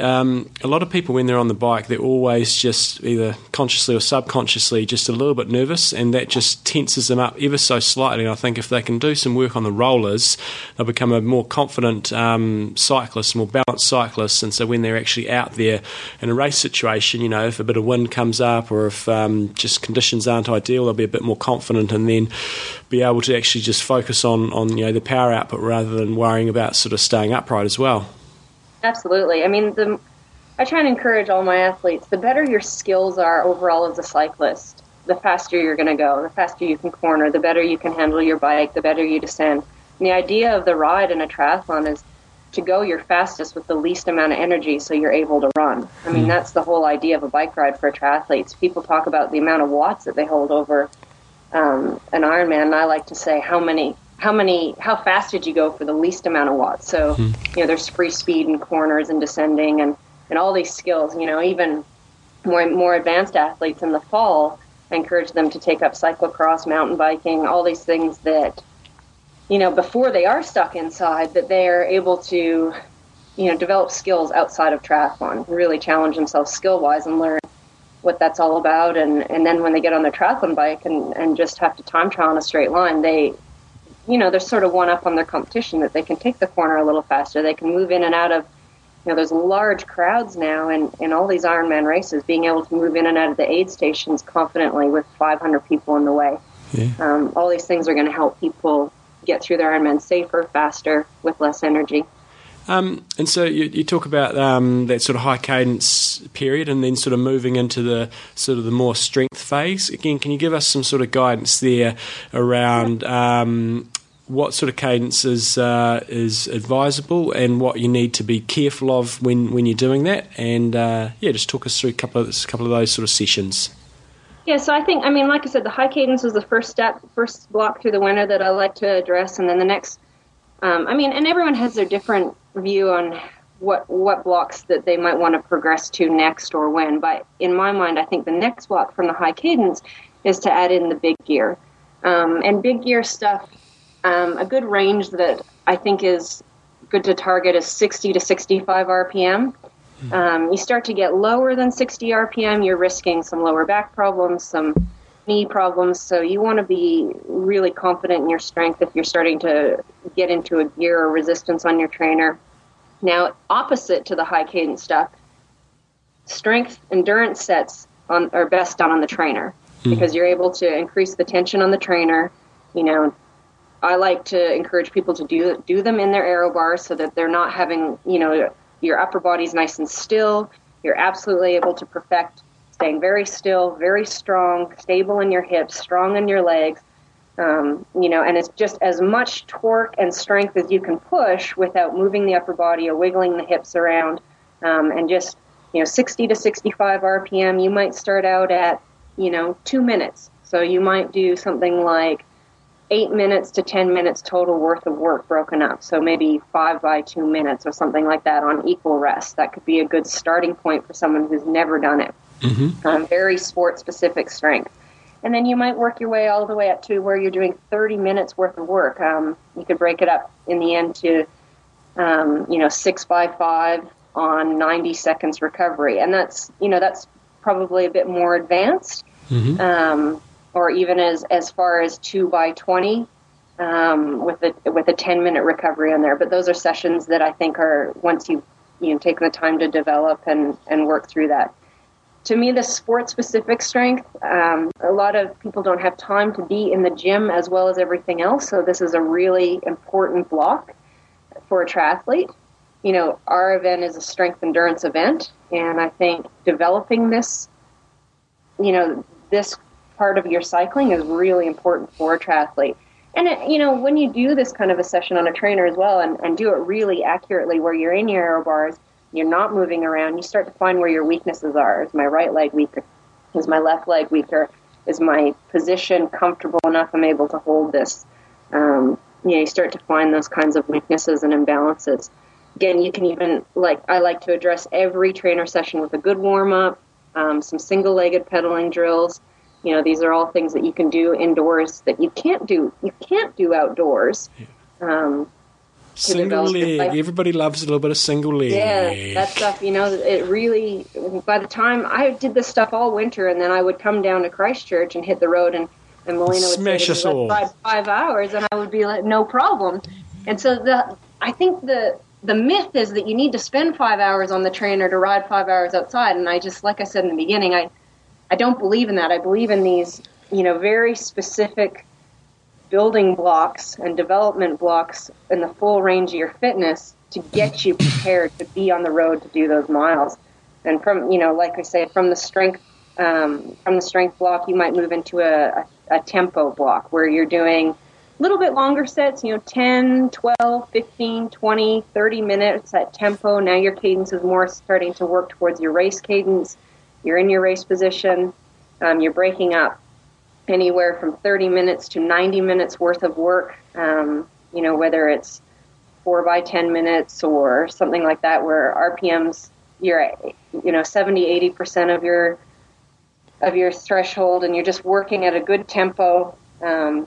B: um, a lot of people, when they're on the bike, they're always just either consciously or subconsciously just a little bit nervous and that just tenses them up ever so slightly. And I think if they can do some work on the rollers, they'll become a more confident um, cyclist, more balanced cyclist. And so when they're actually out there in a race situation, you know, if a bit of wind comes up or if um, just conditions aren't ideal, they'll be a bit more confident in then be able to actually just focus on, on you know the power output rather than worrying about sort of staying upright as well.
C: Absolutely. I mean, the, I try and encourage all my athletes. The better your skills are overall as a cyclist, the faster you're going to go. The faster you can corner, the better you can handle your bike, the better you descend. And the idea of the ride in a triathlon is to go your fastest with the least amount of energy so you're able to run. I mean, hmm. that's the whole idea of a bike ride for triathletes. People talk about the amount of watts that they hold over um, an Ironman, and I like to say how many how many how fast did you go for the least amount of watts? So mm you know, there's free speed and corners and descending and and all these skills. You know, even more more advanced athletes in the fall, I encourage them to take up cyclocross, mountain biking, all these things that you know before they are stuck inside that they are able to you know develop skills outside of triathlon, really challenge themselves skill wise and learn what that's all about. And and then when they get on their triathlon bike and and just have to time trial in a straight line they you know they're sort of one up on their competition that they can take the corner a little faster. They can move in and out of you know there's large crowds now in in all these Ironman races being able to move in and out of the aid stations confidently with 500 people in the way. Yeah. um, all these things are going to help people get through their Ironman safer faster with less energy
B: um, and so you, you talk about um, that sort of high cadence period, and then sort of moving into the sort of the more strength phase. Again, can you give us some sort of guidance there around um, what sort of cadence is uh, is advisable, and what you need to be careful of when, when you're doing that? And uh, yeah, just talk us through a couple of a couple of those sort of sessions.
C: Yeah, so I think I mean, like I said, the high cadence is the first step, first block through the winter that I like to address, and then the next. Um, I mean, and everyone has their different view on what what blocks that they might want to progress to next or when. But in my mind, I think the next block from the high cadence is to add in the big gear. Um, and big gear stuff, um, a good range that I think is good to target is 60 to 65 RPM. Hmm. Um, you start to get lower than 60 RPM, you're risking some lower back problems, some knee problems. So you want to be really confident in your strength if you're starting to get into a gear or resistance on your trainer. Now, opposite to the high cadence stuff, strength endurance sets on, are best done on the trainer mm. because you're able to increase the tension on the trainer. You know, I like to encourage people to do do them in their aero bars so that they're not having you know your upper body's nice and still. You're absolutely able to perfect staying very still, very strong, stable in your hips, strong in your legs, um, you know, and it's just as much torque and strength as you can push without moving the upper body or wiggling the hips around. Um, and just, you know, 60 to 65 RPM, you might start out at, you know, two minutes. So you might do something like eight minutes to 10 minutes total worth of work broken up. So maybe five by two minutes or something like that on equal rest. That could be a good starting point for someone who's never done it. Mm-hmm. Um, very sport specific strength and then you might work your way all the way up to where you're doing 30 minutes worth of work. Um, you could break it up in the end to, um, you know, six by five on 90 seconds recovery, and that's you know that's probably a bit more advanced, mm-hmm. um, or even as as far as two by 20 um, with a with a 10 minute recovery on there. But those are sessions that I think are once you you know taken the time to develop and and work through that to me, the sport specific strength, um, a lot of people don't have time to be in the gym as well as everything else. So, this is a really important block for a triathlete. You know, our event is a strength endurance event, and I think developing this, you know, this part of your cycling is really important for a triathlete. And, it, you know, when you do this kind of a session on a trainer as well and, and do it really accurately where you're in your aero bars, you're not moving around, you start to find where your weaknesses are. Is my right leg weaker? Is my left leg weaker? Is my position comfortable enough? I'm able to hold this. Um, you know, you start to find those kinds of weaknesses and imbalances. Again, you can even like I like to address every trainer session with a good warm up, um, some single legged pedaling drills. You know, these are all things that you can do indoors that you can't do you can't do outdoors. Um,
B: Single leg. Everybody loves a little bit of single leg.
C: Yeah, that stuff. You know, it really. By the time I did this stuff all winter, and then I would come down to Christchurch and hit the road, and and Molina would
B: smash us all.
C: Five, five hours, and I would be like, no problem. And so the I think the the myth is that you need to spend five hours on the trainer to ride five hours outside, and I just like I said in the beginning, I I don't believe in that. I believe in these you know very specific building blocks and development blocks in the full range of your fitness to get you prepared to be on the road to do those miles. And from you know, like I say, from the strength um, from the strength block, you might move into a, a, a tempo block where you're doing a little bit longer sets, you know, 10, 12, 15, 20, 30 minutes at tempo. Now your cadence is more starting to work towards your race cadence. You're in your race position. Um, you're breaking up anywhere from 30 minutes to 90 minutes worth of work. Um, you know, whether it's four by 10 minutes or something like that, where RPMs you're at, you know 70, 80 percent of your of your threshold, and you're just working at a good tempo. Um,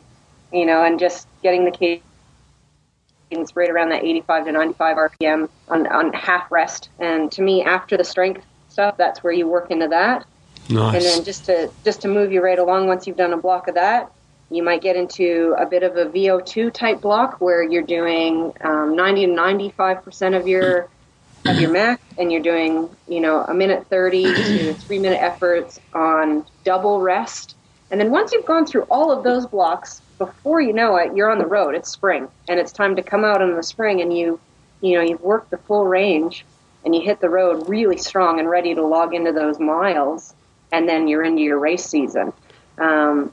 C: you know, and just getting the cadence right around that 85 to 95 RPM on, on half rest. And to me, after the strength stuff, that's where you work into that.
B: Nice.
C: And then just to just to move you right along, once you've done a block of that, you might get into a bit of a VO2 type block where you're doing um, 90 to 95 percent of your of your max, and you're doing you know a minute 30 to three minute efforts on double rest. And then once you've gone through all of those blocks, before you know it, you're on the road. It's spring, and it's time to come out in the spring, and you you know you've worked the full range, and you hit the road really strong and ready to log into those miles and then you're into your race season. Um,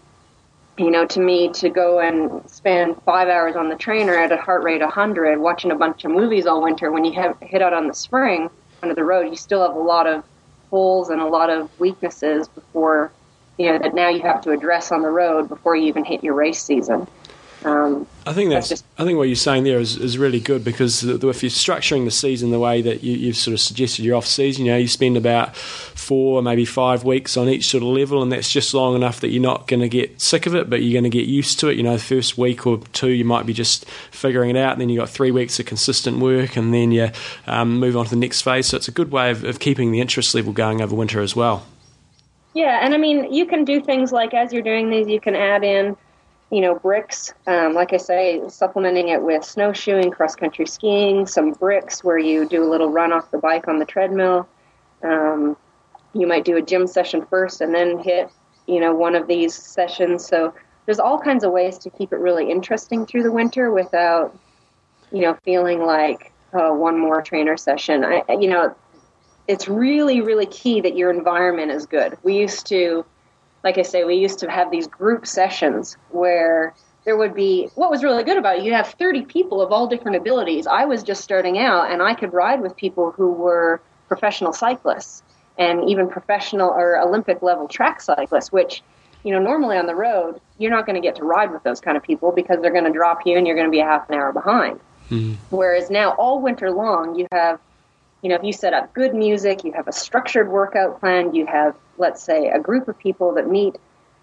C: you know, to me, to go and spend five hours on the trainer at a heart rate 100, watching a bunch of movies all winter, when you have hit out on the spring onto the road, you still have a lot of holes and a lot of weaknesses before, you know, that now you have to address on the road before you even hit your race season. Um,
B: I think that's.
C: That's just-
B: I think what you're saying there is, is really good because if you're structuring the season the way that you, you've sort of suggested your off season, you know, you spend about four, maybe five weeks on each sort of level, and that's just long enough that you're not going to get sick of it, but you're going to get used to it. You know, the first week or two, you might be just figuring it out, and then you've got three weeks of consistent work, and then you um, move on to the next phase. So it's a good way of, of keeping the interest level going over winter as well.
C: Yeah, and I mean, you can do things like as you're doing these, you can add in, you know, bricks. Um, like I say, supplementing it with snowshoeing, cross country skiing, some bricks where you do a little run off the bike on the treadmill. Um, you might do a gym session first and then hit, you know, one of these sessions. So there's all kinds of ways to keep it really interesting through the winter without, you know, feeling like oh, one more trainer session. I, you know, it's really, really key that your environment is good. We used to, like I say, we used to have these group sessions where there would be what was really good about it, you have 30 people of all different abilities. I was just starting out and I could ride with people who were professional cyclists and even professional or Olympic level track cyclists, which, you know, normally on the road, you're not going to get to ride with those kind of people because they're going to drop you and you're going to be a half an hour behind. Mm-hmm. Whereas now, all winter long, you have, you know, if you set up good music, you have a structured workout plan, you have, let's say, a group of people that meet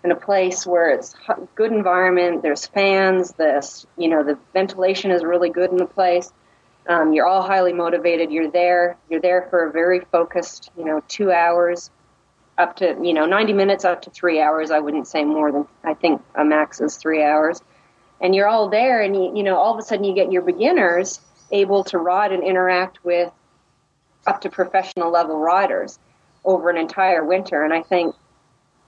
C: in a place where it's good environment, there's fans, this, you know, the ventilation is really good in the place. Um, you're all highly motivated. You're there. You're there for a very focused, you know, two hours, up to you know 90 minutes, up to three hours. I wouldn't say more than I think a max is three hours and you're all there and you, you know all of a sudden you get your beginners able to ride and interact with up to professional level riders over an entire winter and i think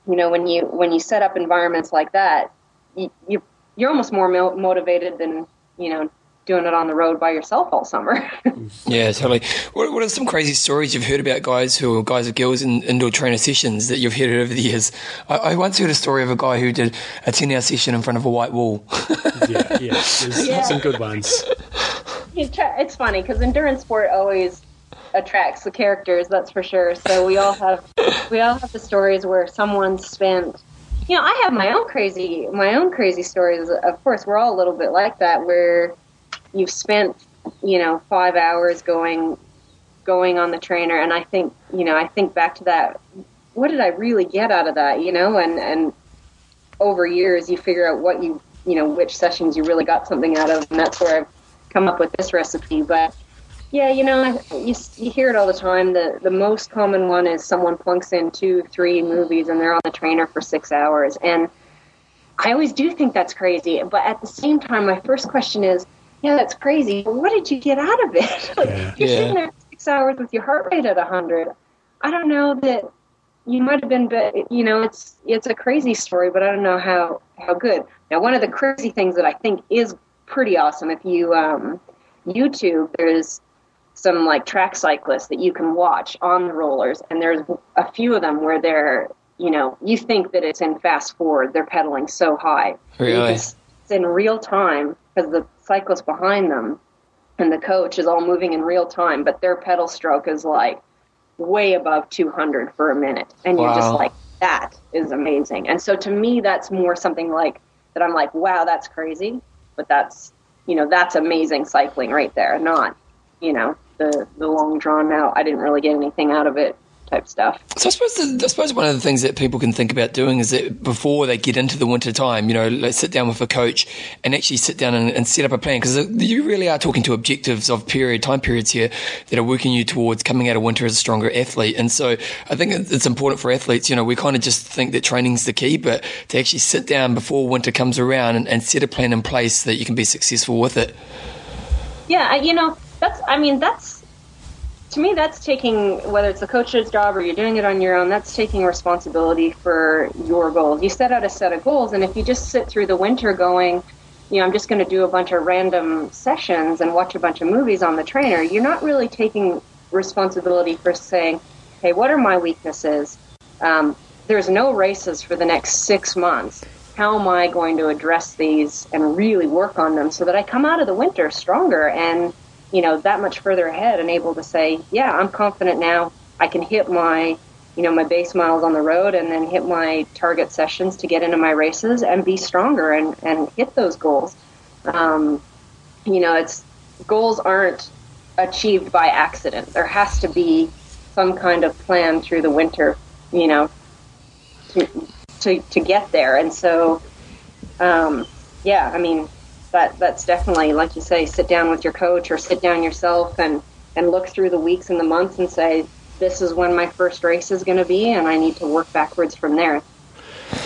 C: you know when you when you set up environments like that you, you you're almost more mo- motivated than you know doing it on the road by yourself all summer
A: Yeah, totally. What, what are some crazy stories you've heard about guys who, are guys or girls in indoor trainer sessions that you've heard over the years? I, I once heard a story of a guy who did a 10 hour session in front of a white wall.
B: Yeah, yeah. There's
C: Yeah.
B: some good ones.
C: It's funny because endurance sport always attracts the characters that's for sure so we all have we all have the stories where someone spent you know i have my own crazy my own crazy stories of course we're all a little bit like that where you've spent you know five hours going going on the trainer. And i think you know i think back to that what did i really get out of that you know? And and over years you figure out what you you know which sessions you really got something out of. And that's where i've come up with this recipe. But yeah you know you, you hear it all the time. The the most common one is someone plunks in two three movies and they're on the trainer for six hours. And i always do think that's crazy. But at the same time my first question is yeah that's crazy what did you get out of it like
B: Yeah.
C: you're
A: Yeah.
C: sitting there six hours with your heart rate at 100 i don't know that you might have been but you know it's it's a crazy story but i don't know how how good now one of the crazy things that i think is pretty awesome if you um youtube there's some like track cyclists that you can watch on the rollers and there's a few of them where they're you know you think that it's in fast forward they're pedaling so high
A: Really?
C: it's it's in real time because the cyclist behind them and the coach is all moving in real time but their pedal stroke is like way above 200 for a minute and you're just like that is amazing. And so to me, that's more something like that. I'm like, wow, that's crazy, but that's you know that's amazing cycling right there. Not you know the the long drawn out. I didn't really get anything out of it type stuff.
A: So I suppose the, I suppose one of the things that people can think about doing is that before they get into the winter time, you know, let's sit down with a coach and actually sit down and, and set up a plan because uh, you really are talking to objectives of period time periods here that are working you towards coming out of winter as a stronger athlete. And so I think it's important for athletes. You know, we kind of just think that training's the key, but to actually sit down before winter comes around and, and set a plan in place so that you can be successful with it.
C: Yeah, you know, that's. I mean, that's to me, that's taking whether it's a coach's job or you're doing it on your own. That's taking responsibility for your goals. You set out a set of goals, and if you just sit through the winter going, you know, I'm just going to do a bunch of random sessions and watch a bunch of movies on the trainer, you're not really taking responsibility for saying, "Hey, what are my weaknesses?" Um, there's no races for the next six months. How am I going to address these and really work on them so that I come out of the winter stronger and you know, that much further ahead and able to say, yeah, I'm confident now. I can hit my, you know, my base miles on the road and then hit my target sessions to get into my races and be stronger and, and hit those goals. Um, you know, it's goals aren't achieved by accident. There has to be some kind of plan through the winter, you know, to, to, to get there. And so, um, yeah, I mean, that that's definitely like you say sit down with your coach or sit down yourself and and look through the weeks and the months and say this is when my first race is going to be and I need to work backwards from there.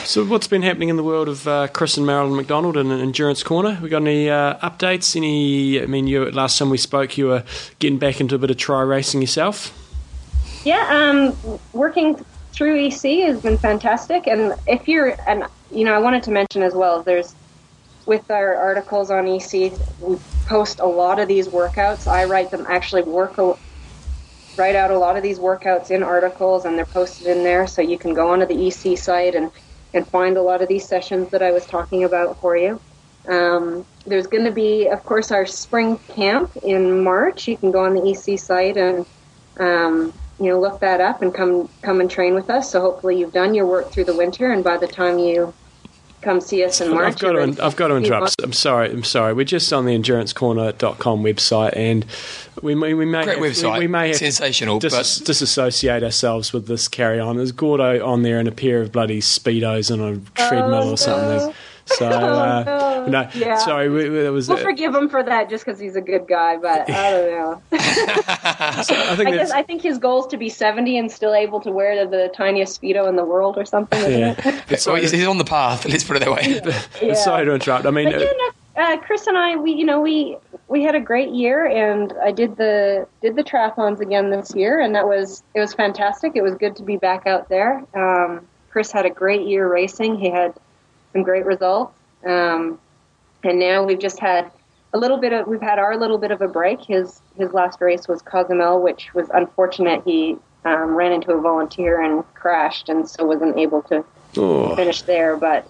B: So, what's been happening in the world of uh, Chris and Marilyn McDonald and Endurance Corner? We got any uh, updates? Any? I mean, you last time we spoke, you were getting back into a bit of tri racing yourself.
C: Yeah, um, working through EC has been fantastic. And if you're, and you know, I wanted to mention as well, there's with our articles on EC, we post a lot of these workouts. I write them actually work write out a lot of these workouts in articles, and they're posted in there. So you can go onto the EC site and and find a lot of these sessions that I was talking about for you. Um, there's going to be, of course, our spring camp in March. You can go on the EC site and um, you know look that up and come come and train with us. So hopefully you've done your work through the winter, and by the time you come see us in March.
B: I've got, to, I've got to interrupt. I'm sorry. I'm sorry. We're just on the endurancecorner.com website, and we, we, we may
A: great
B: have,
A: website. We,
B: we, may have
A: sensational,
B: dis-
A: but
B: disassociate ourselves with this carry on. There's Gordo on there in a pair of bloody speedos and a treadmill
C: oh,
B: or something.
C: No.
B: So uh,
C: oh,
B: no,
C: yeah.
B: sorry, we, we, was.
C: We'll forgive him for that just because he's a good guy, but I don't know.
B: so I think
C: I guess I think his goal is to be seventy and still able to wear the, the tiniest speedo in the world or something.
B: Yeah,
A: but so he's, he's, on the path. Let's put it that way.
C: Yeah.
B: sorry to interrupt. I mean,
C: but, you know, uh, Chris and I, we you know we we had a great year, and I did the did the triathlons again this year, and that was it was fantastic. It was good to be back out there. Um, Chris had a great year racing. He had some great results. Um, and now we've just had a little bit of we've had our little bit of a break. His his last race was Cozumel, which was unfortunate. He um, ran into a volunteer and crashed, and so wasn't able to
B: oh.
C: finish there. But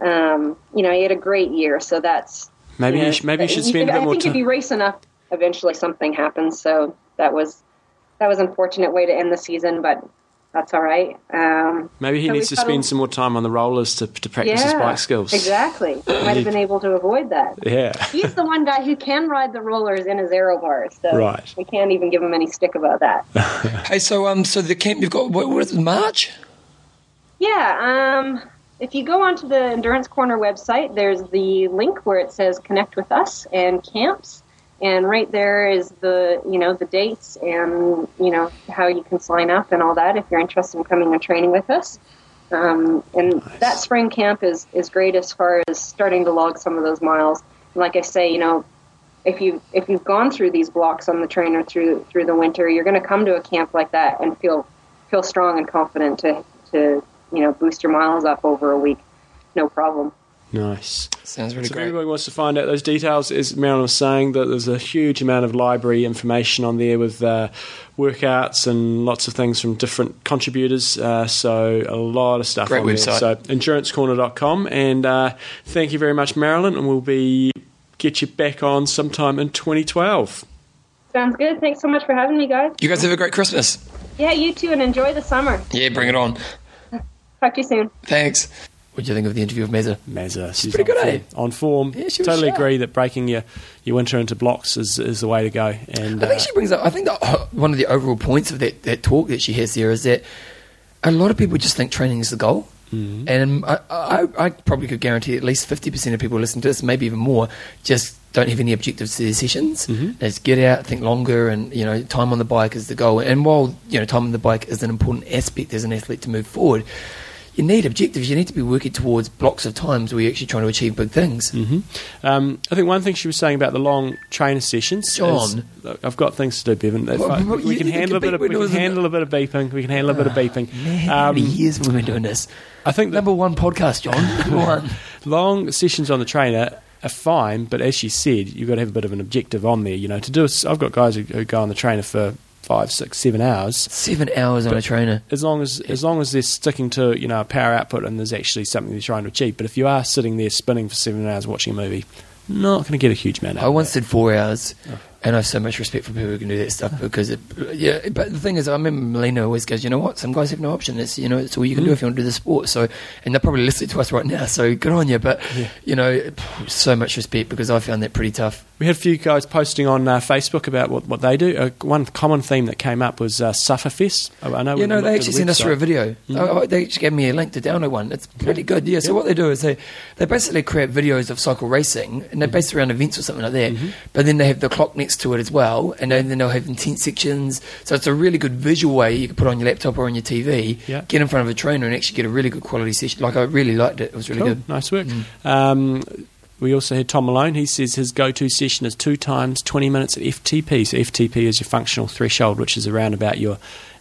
C: um, you know, he had a great year, so that's
B: maybe
C: you know,
B: you should, maybe you should spend a bit
C: I
B: more
C: think
B: time.
C: if you race enough, eventually something happens. So that was that was unfortunate way to end the season, but that's all right. Um,
B: Maybe he
C: so
B: needs to spend a, some more time on the rollers to, to practice
C: yeah,
B: his bike skills.
C: Exactly. Might have been able to avoid that.
B: Yeah.
C: He's the one guy who can ride the rollers in his aero bars, so
B: right.
C: we can't even give him any stick about that.
A: hey, so um, so the camp you've got what, what is it, March?
C: Yeah. Um, if you go onto the Endurance Corner website, there's the link where it says "Connect with Us" and camps and right there is the you know the dates and you know how you can sign up and all that if you're interested in coming and training with us. Um, and
B: nice.
C: that spring camp is is great as far as starting to log some of those miles. And like I say, you know, if you if you've gone through these blocks on the trainer through through the winter, you're going to come to a camp like that and feel feel strong and confident to to you know boost your miles up over a week, no problem.
B: Nice.
A: Sounds really
B: so
A: great.
B: If anybody wants to find out those details, as Marilyn was saying, that there's a huge amount of library information on there with uh, workouts and lots of things from different contributors. Uh, so a lot of stuff
A: Great
B: on
A: website.
B: there. So endurancecorner.com. And uh, thank you very much, Marilyn, and we'll be get you back on sometime in 2012.
C: Sounds good. Thanks so much for having me, guys.
A: You guys have a great Christmas.
C: Yeah, you too, and enjoy the summer.
A: Yeah, bring it on.
C: Talk to you soon.
A: Thanks. What do you think of the interview of Meza?
B: Mazza, she's
A: pretty
B: on
A: good,
B: form. On form.
A: Yeah, she was
B: totally agree that breaking your, your winter into blocks is, is the way to go. And
A: I think
B: uh,
A: she brings up. I think uh, one of the overall points of that, that talk that she has there is that a lot of people just think training is the goal.
B: Mhm.
A: And I, I, I probably could guarantee at least 50% of people listening to this, maybe even more, just don't have any objectives to their sessions.
B: Mhm.
A: They just get out, think longer, and you know, time on the bike is the goal. And while you know, time on the bike is an important aspect as an athlete to move forward, you need objectives. You need to be working towards blocks of times where you're actually trying to achieve big things.
B: hmm Um, I think one thing she was saying about the long trainer sessions. is-
A: John.
B: Look, I've got things to do, Bevan.
A: Well,
B: we can handle a bit of we can handle a bit of beeping. We can handle a bit of beeping.
A: Man, how many
B: Um,
A: years have we been doing this?
B: I think
A: Number one podcast, John. Number one.
B: long sessions on the trainer are fine, but as she said, you've got to have a bit of an objective on there. You know, to do. A, I've got guys who, who go on the trainer for five, six, seven hours.
A: Seven hours on a trainer.
B: As long as as long as they're sticking to you know a power output and there's actually something they're trying to achieve. But if you are sitting there spinning for seven hours watching a movie, not going to get a huge amount.
A: I once did four hours,
B: Oh.
A: and I have so much respect for people who can do that stuff because it, yeah. But the thing is, I remember Molina always goes, you know what? Some guys have no option. It's you know, it's all you can do
B: Mm.
A: if you want to do the sport. So, and they're probably listening to us right now. So good on you. But
B: Yeah.
A: you know, so much respect because I found that pretty tough.
B: We had a few guys posting on uh, Facebook about what, what they do. Uh, one common theme that came up was uh, Sufferfest. I, I know.
A: You
B: when
A: know, they actually
B: the
A: sent us through a video.
B: Mhm.
A: Oh, they actually gave me a link to download one. It's pretty good. Yeah. So
B: Yeah.
A: what they do is they they basically create videos of cycle racing, and they're based around events or something like that.
B: Mhm.
A: But then they have the clock next to it as well, and then they'll have intense sections. So it's a really good visual way you can put on your laptop or on your TV,
B: Yeah.
A: get in front of a trainer, and actually get a really good quality session. Like I really liked it. It was really
B: Cool.
A: good.
B: Nice work.
A: Mm.
B: Um, we also had Tom Malone. He says his go-to session is two times 20 minutes at FTP. So FTP is your functional threshold, which is around about your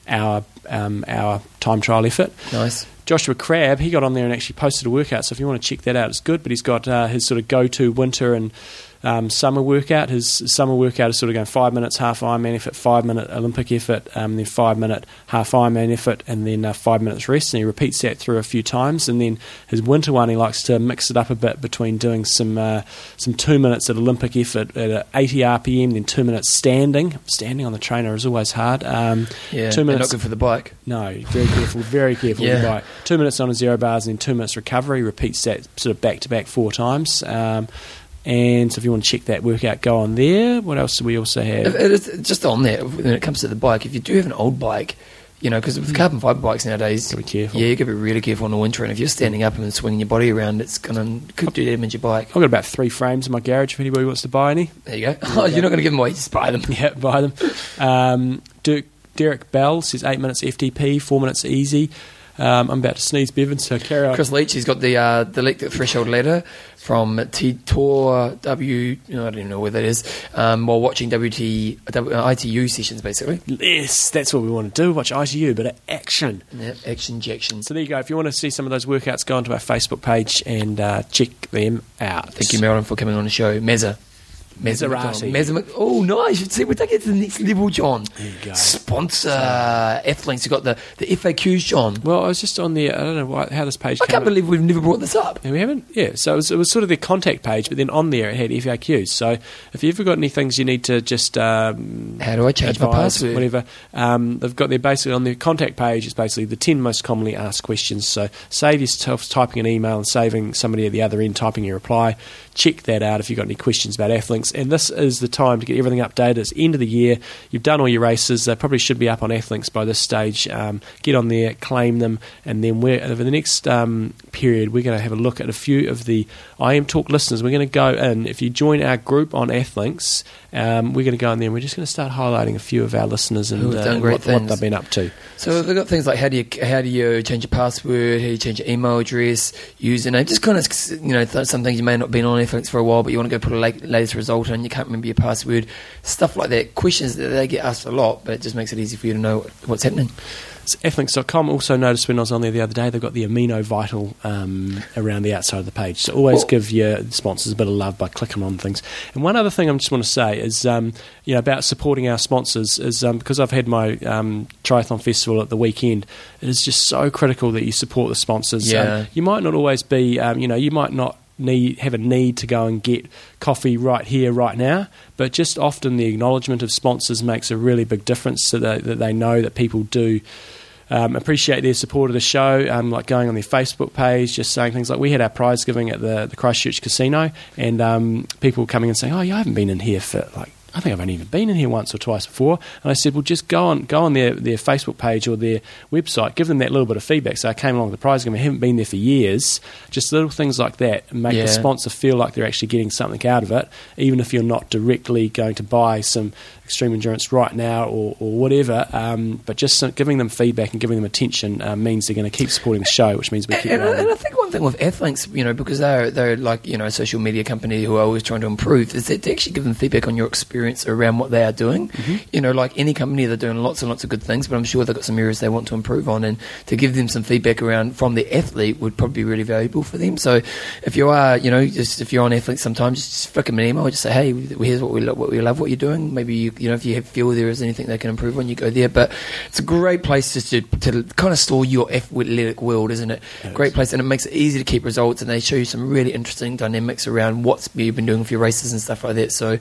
B: hour um, hour time trial effort.
A: Nice.
B: Joshua Crabb, he got on there and actually posted a workout. So if you want to check that out, it's good. But he's got uh, his sort of go-to winter and um, summer workout. His summer workout is sort of going five minutes half Ironman effort, five minute Olympic effort, um, then five minute half Ironman effort, and then uh, five minutes rest. And he repeats that through a few times. And then his winter one, he likes to mix it up a bit between doing some uh, some two minutes at Olympic effort at uh, 80 RPM, then two minutes standing. Standing on the trainer is always hard. Um,
A: Yeah.
B: two minutes
A: not good for the bike.
B: no, very careful, very careful.
A: Yeah.
B: Right. Two minutes on a zero bars and then two minutes recovery. Repeats that sort of back to back four times. Um, and so if you want to check that workout, go on there. What else do we also have?
A: it is just on there when it comes to the bike. If you do have an old bike, you know, because with carbon fiber bikes nowadays,
B: Gotta be careful.
A: Yeah, you got to be really careful in the winter. And if you're standing up and swinging your body around, it's gonna could do damage your bike.
B: I've got about three frames in my garage if anybody wants to buy any.
A: There you go. Oh, you're not going to give them away. Just buy them.
B: Yeah, buy them. Um, Dirk, Derek Bell says eight minutes FTP, four minutes easy. Um, I'm about to sneeze, Bevan, so carry on.
A: Chris Leach, he's got the uh, the electric threshold ladder from T Tour W. I don't even know where that is. Um, while watching WT uh, ITU sessions, basically.
B: Yes, that's what we want to do. Watch ITU, but action.
A: Yeah, action injections.
B: So there you go. If you want to see some of those workouts, go onto our Facebook page and uh, check them out.
A: Thank you, Marilyn, for coming on the show. Meza.
B: Maserati.
A: Mc- oh, nice. See, we're taking it to the next level, John.
B: There you go.
A: Sponsor Athlinks. You've got the, the FAQs, John.
B: Well, I was just on the. I don't know why, how this page
A: I can't
B: up.
A: believe we've never brought this up.
B: And we haven't? Yeah, so it was, it was sort of their contact page, but then on there it had FAQs. So if you've ever got any things you need to just. Um,
A: How do I change my password?
B: Whatever. Um, they've got their basically on their contact page, it's basically the 10 most commonly asked questions. So save yourself typing an email and saving somebody at the other end typing your reply. Check that out if you've got any questions about Athlinks. And this is the time to get everything updated. It's end of the year. You've done all your races. They probably should be up on Athlinks by this stage. Um, get on there, claim them, and then we're, over the next um, period, we're going to have a look at a few of the IMTalk listeners. We're going to go in. If you join our group on Athlinks, um, we're going to go in there and we're just going to start highlighting a few of our listeners and, uh, and what, what they've been up to.
A: So they've got things like how do you how do you change your password, how do you change your email address, username, just kind of you know th- some things you may not have been on Netflix for a while, but you want to go put a late, latest result in, you can't remember your password, stuff like that. Questions that they get asked a lot, but it just makes it easy for you to know what's happening.
B: It's Athlinks.com. Also noticed when I was on there the other day, they've got the Amino Vital um, around the outside of the page. So always
A: Well-
B: give your sponsors a bit of love by clicking on things. And one other thing I just want to say is, um, you know, about supporting our sponsors is um, because I've had my um, triathlon festival at the weekend. It is just so critical that you support the sponsors.
A: Yeah.
B: Um, you might not always be, um, you know, you might not need have a need to go and get coffee right here right now but just often the acknowledgement of sponsors makes a really big difference so that, that they know that people do um, appreciate their support of the show, um, like going on their Facebook page, just saying things like we had our prize giving at the, the Christchurch Casino, and um, people coming and saying, "Oh, yeah, I haven't been in here for like." I think I've only even been in here once or twice before. And I said, well, just go on, go on their, their Facebook page or their website, give them that little bit of feedback. So I came along with the prize giving, I haven't been there for years. Just little things like that make
A: Yeah.
B: the sponsor feel like they're actually getting something out of it, even if you're not directly going to buy some extreme endurance right now or, or whatever. Um, but just some- giving them feedback and giving them attention uh, means they're going to keep supporting the show, which means we keep
A: And, and, I think thing with Athlinks, you know, because they're they're like you know a social media company who are always trying to improve, is that to actually give them feedback on your experience around what they are doing.
B: Mm-hmm.
A: You know, like any company, they're doing lots and lots of good things, but I'm sure they've got some areas they want to improve on, and to give them some feedback around from the athlete would probably be really valuable for them. So, if you are, you know, just if you're on Athlinks, sometimes just flick them an email, just say, hey, here's what we lo- what we love, what you're doing. Maybe you, you know, if you have, feel there is anything they can improve on, you go there. But it's a great place just to, to kind of store your athletic world, isn't it?
B: It
A: Great place, and it makes it easy to keep results, and they show you some really interesting dynamics around what's you've been doing for your races and stuff like that. So,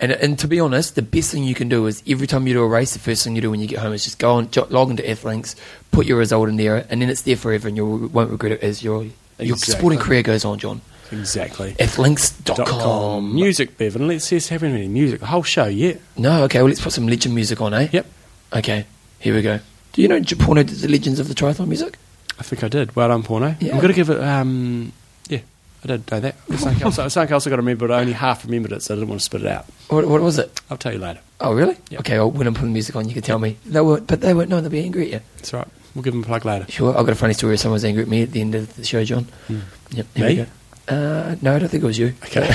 A: and and to be honest, the best thing you can do is every time you do a race, the first thing you do when you get home is just go on, log into Athlinks, put your result in there, and then it's there forever, and you won't regret it as your your sporting career goes on, John.
B: Exactly.
A: Athlinks.com.
B: Dot com. Music, Bevan. Let's see, have any music. The whole show, yeah.
A: No, okay, well, let's put some legend music on, eh?
B: Yep.
A: Okay, here we go. Do you know Porno did the Legends of the Triathlon music?
B: I think I did. Well done, Porno.
A: Yeah.
B: I'm going to give it. Um, yeah, I did know that. Something else, something else I got to remember, but I only half remembered it, so I didn't want to spit it out.
A: What, what was it?
B: I'll tell you later.
A: Oh, really?
B: Yeah.
A: Okay, well, when I'm putting music on, you can tell me. They but they weren't. No, they'll be angry at you.
B: All right. We'll give them a plug later.
A: Sure, I've got a funny story. Someone was angry at me at the end of the show, John. Yep. here we
B: Me?
A: go. Uh, no, I don't think it was you.
B: Okay.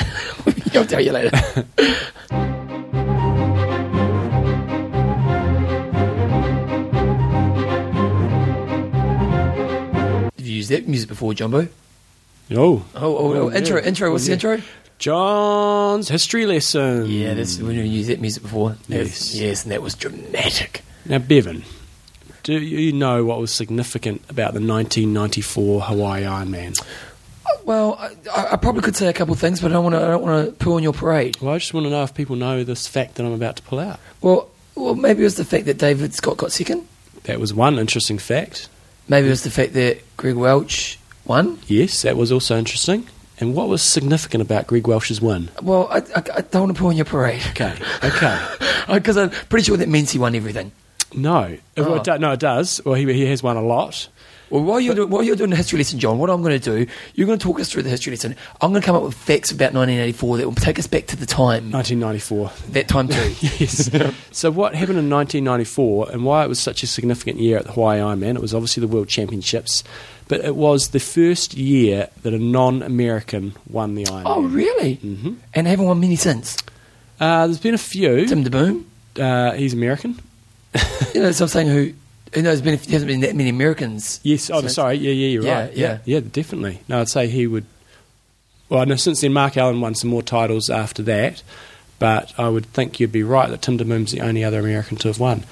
A: I'll tell you later. that music before, Jumbo?
B: Oh,
A: Oh, oh, oh,
B: yeah.
A: intro, intro. What's
B: Yeah.
A: the intro?
B: John's history lesson.
A: Yeah, that's we didn't use that music before.
B: Yes.
A: yes, and that was dramatic.
B: Now, Bevan, do you know what was significant about the 1994 Hawaii Ironman?
A: Well, I, I probably could say a couple of things, but I don't want to. I don't want to poo on your parade.
B: Well, I just want to know if people know this fact that I'm about to pull out.
A: Well, well, maybe it was the fact that David Scott got second.
B: That was one interesting fact.
A: Maybe it was the fact that Greg Welch won.
B: Yes, that was also interesting. And what was significant about Greg Welch's win?
A: Well, I, I, I don't want to poo on your parade
B: Okay, okay.
A: because I'm pretty sure that means he won everything.
B: No,
A: Oh.
B: it no, it does. Well, he, he has won a lot.
A: Well, while you're, doing, while you're doing the history lesson, John, what I'm going to do, you're going to talk us through the history lesson. I'm going to come up with facts about 1984 that will take us back to the time,
B: 1994.
A: that time too.
B: yes. so what happened in 1994 and why it was such a significant year at the Hawaii Ironman? It was obviously the World Championships, but it was the first year that a non-American won the Ironman.
A: oh, really?
B: hmm
A: And haven't won many since.
B: Uh, there's been a few.
A: Tim DeBoom.
B: Uh, he's American.
A: You know, so I'm saying who. You know, there's been there hasn't been that many Americans.
B: Yes. Oh,
A: since.
B: sorry. Yeah, yeah, you're
A: Yeah,
B: right.
A: yeah.
B: yeah, definitely. No, I'd say he would. Well, I know since then, Mark Allen won some more titles after that, but I would think you'd be right that Tim DeBoom's the only other American to have won,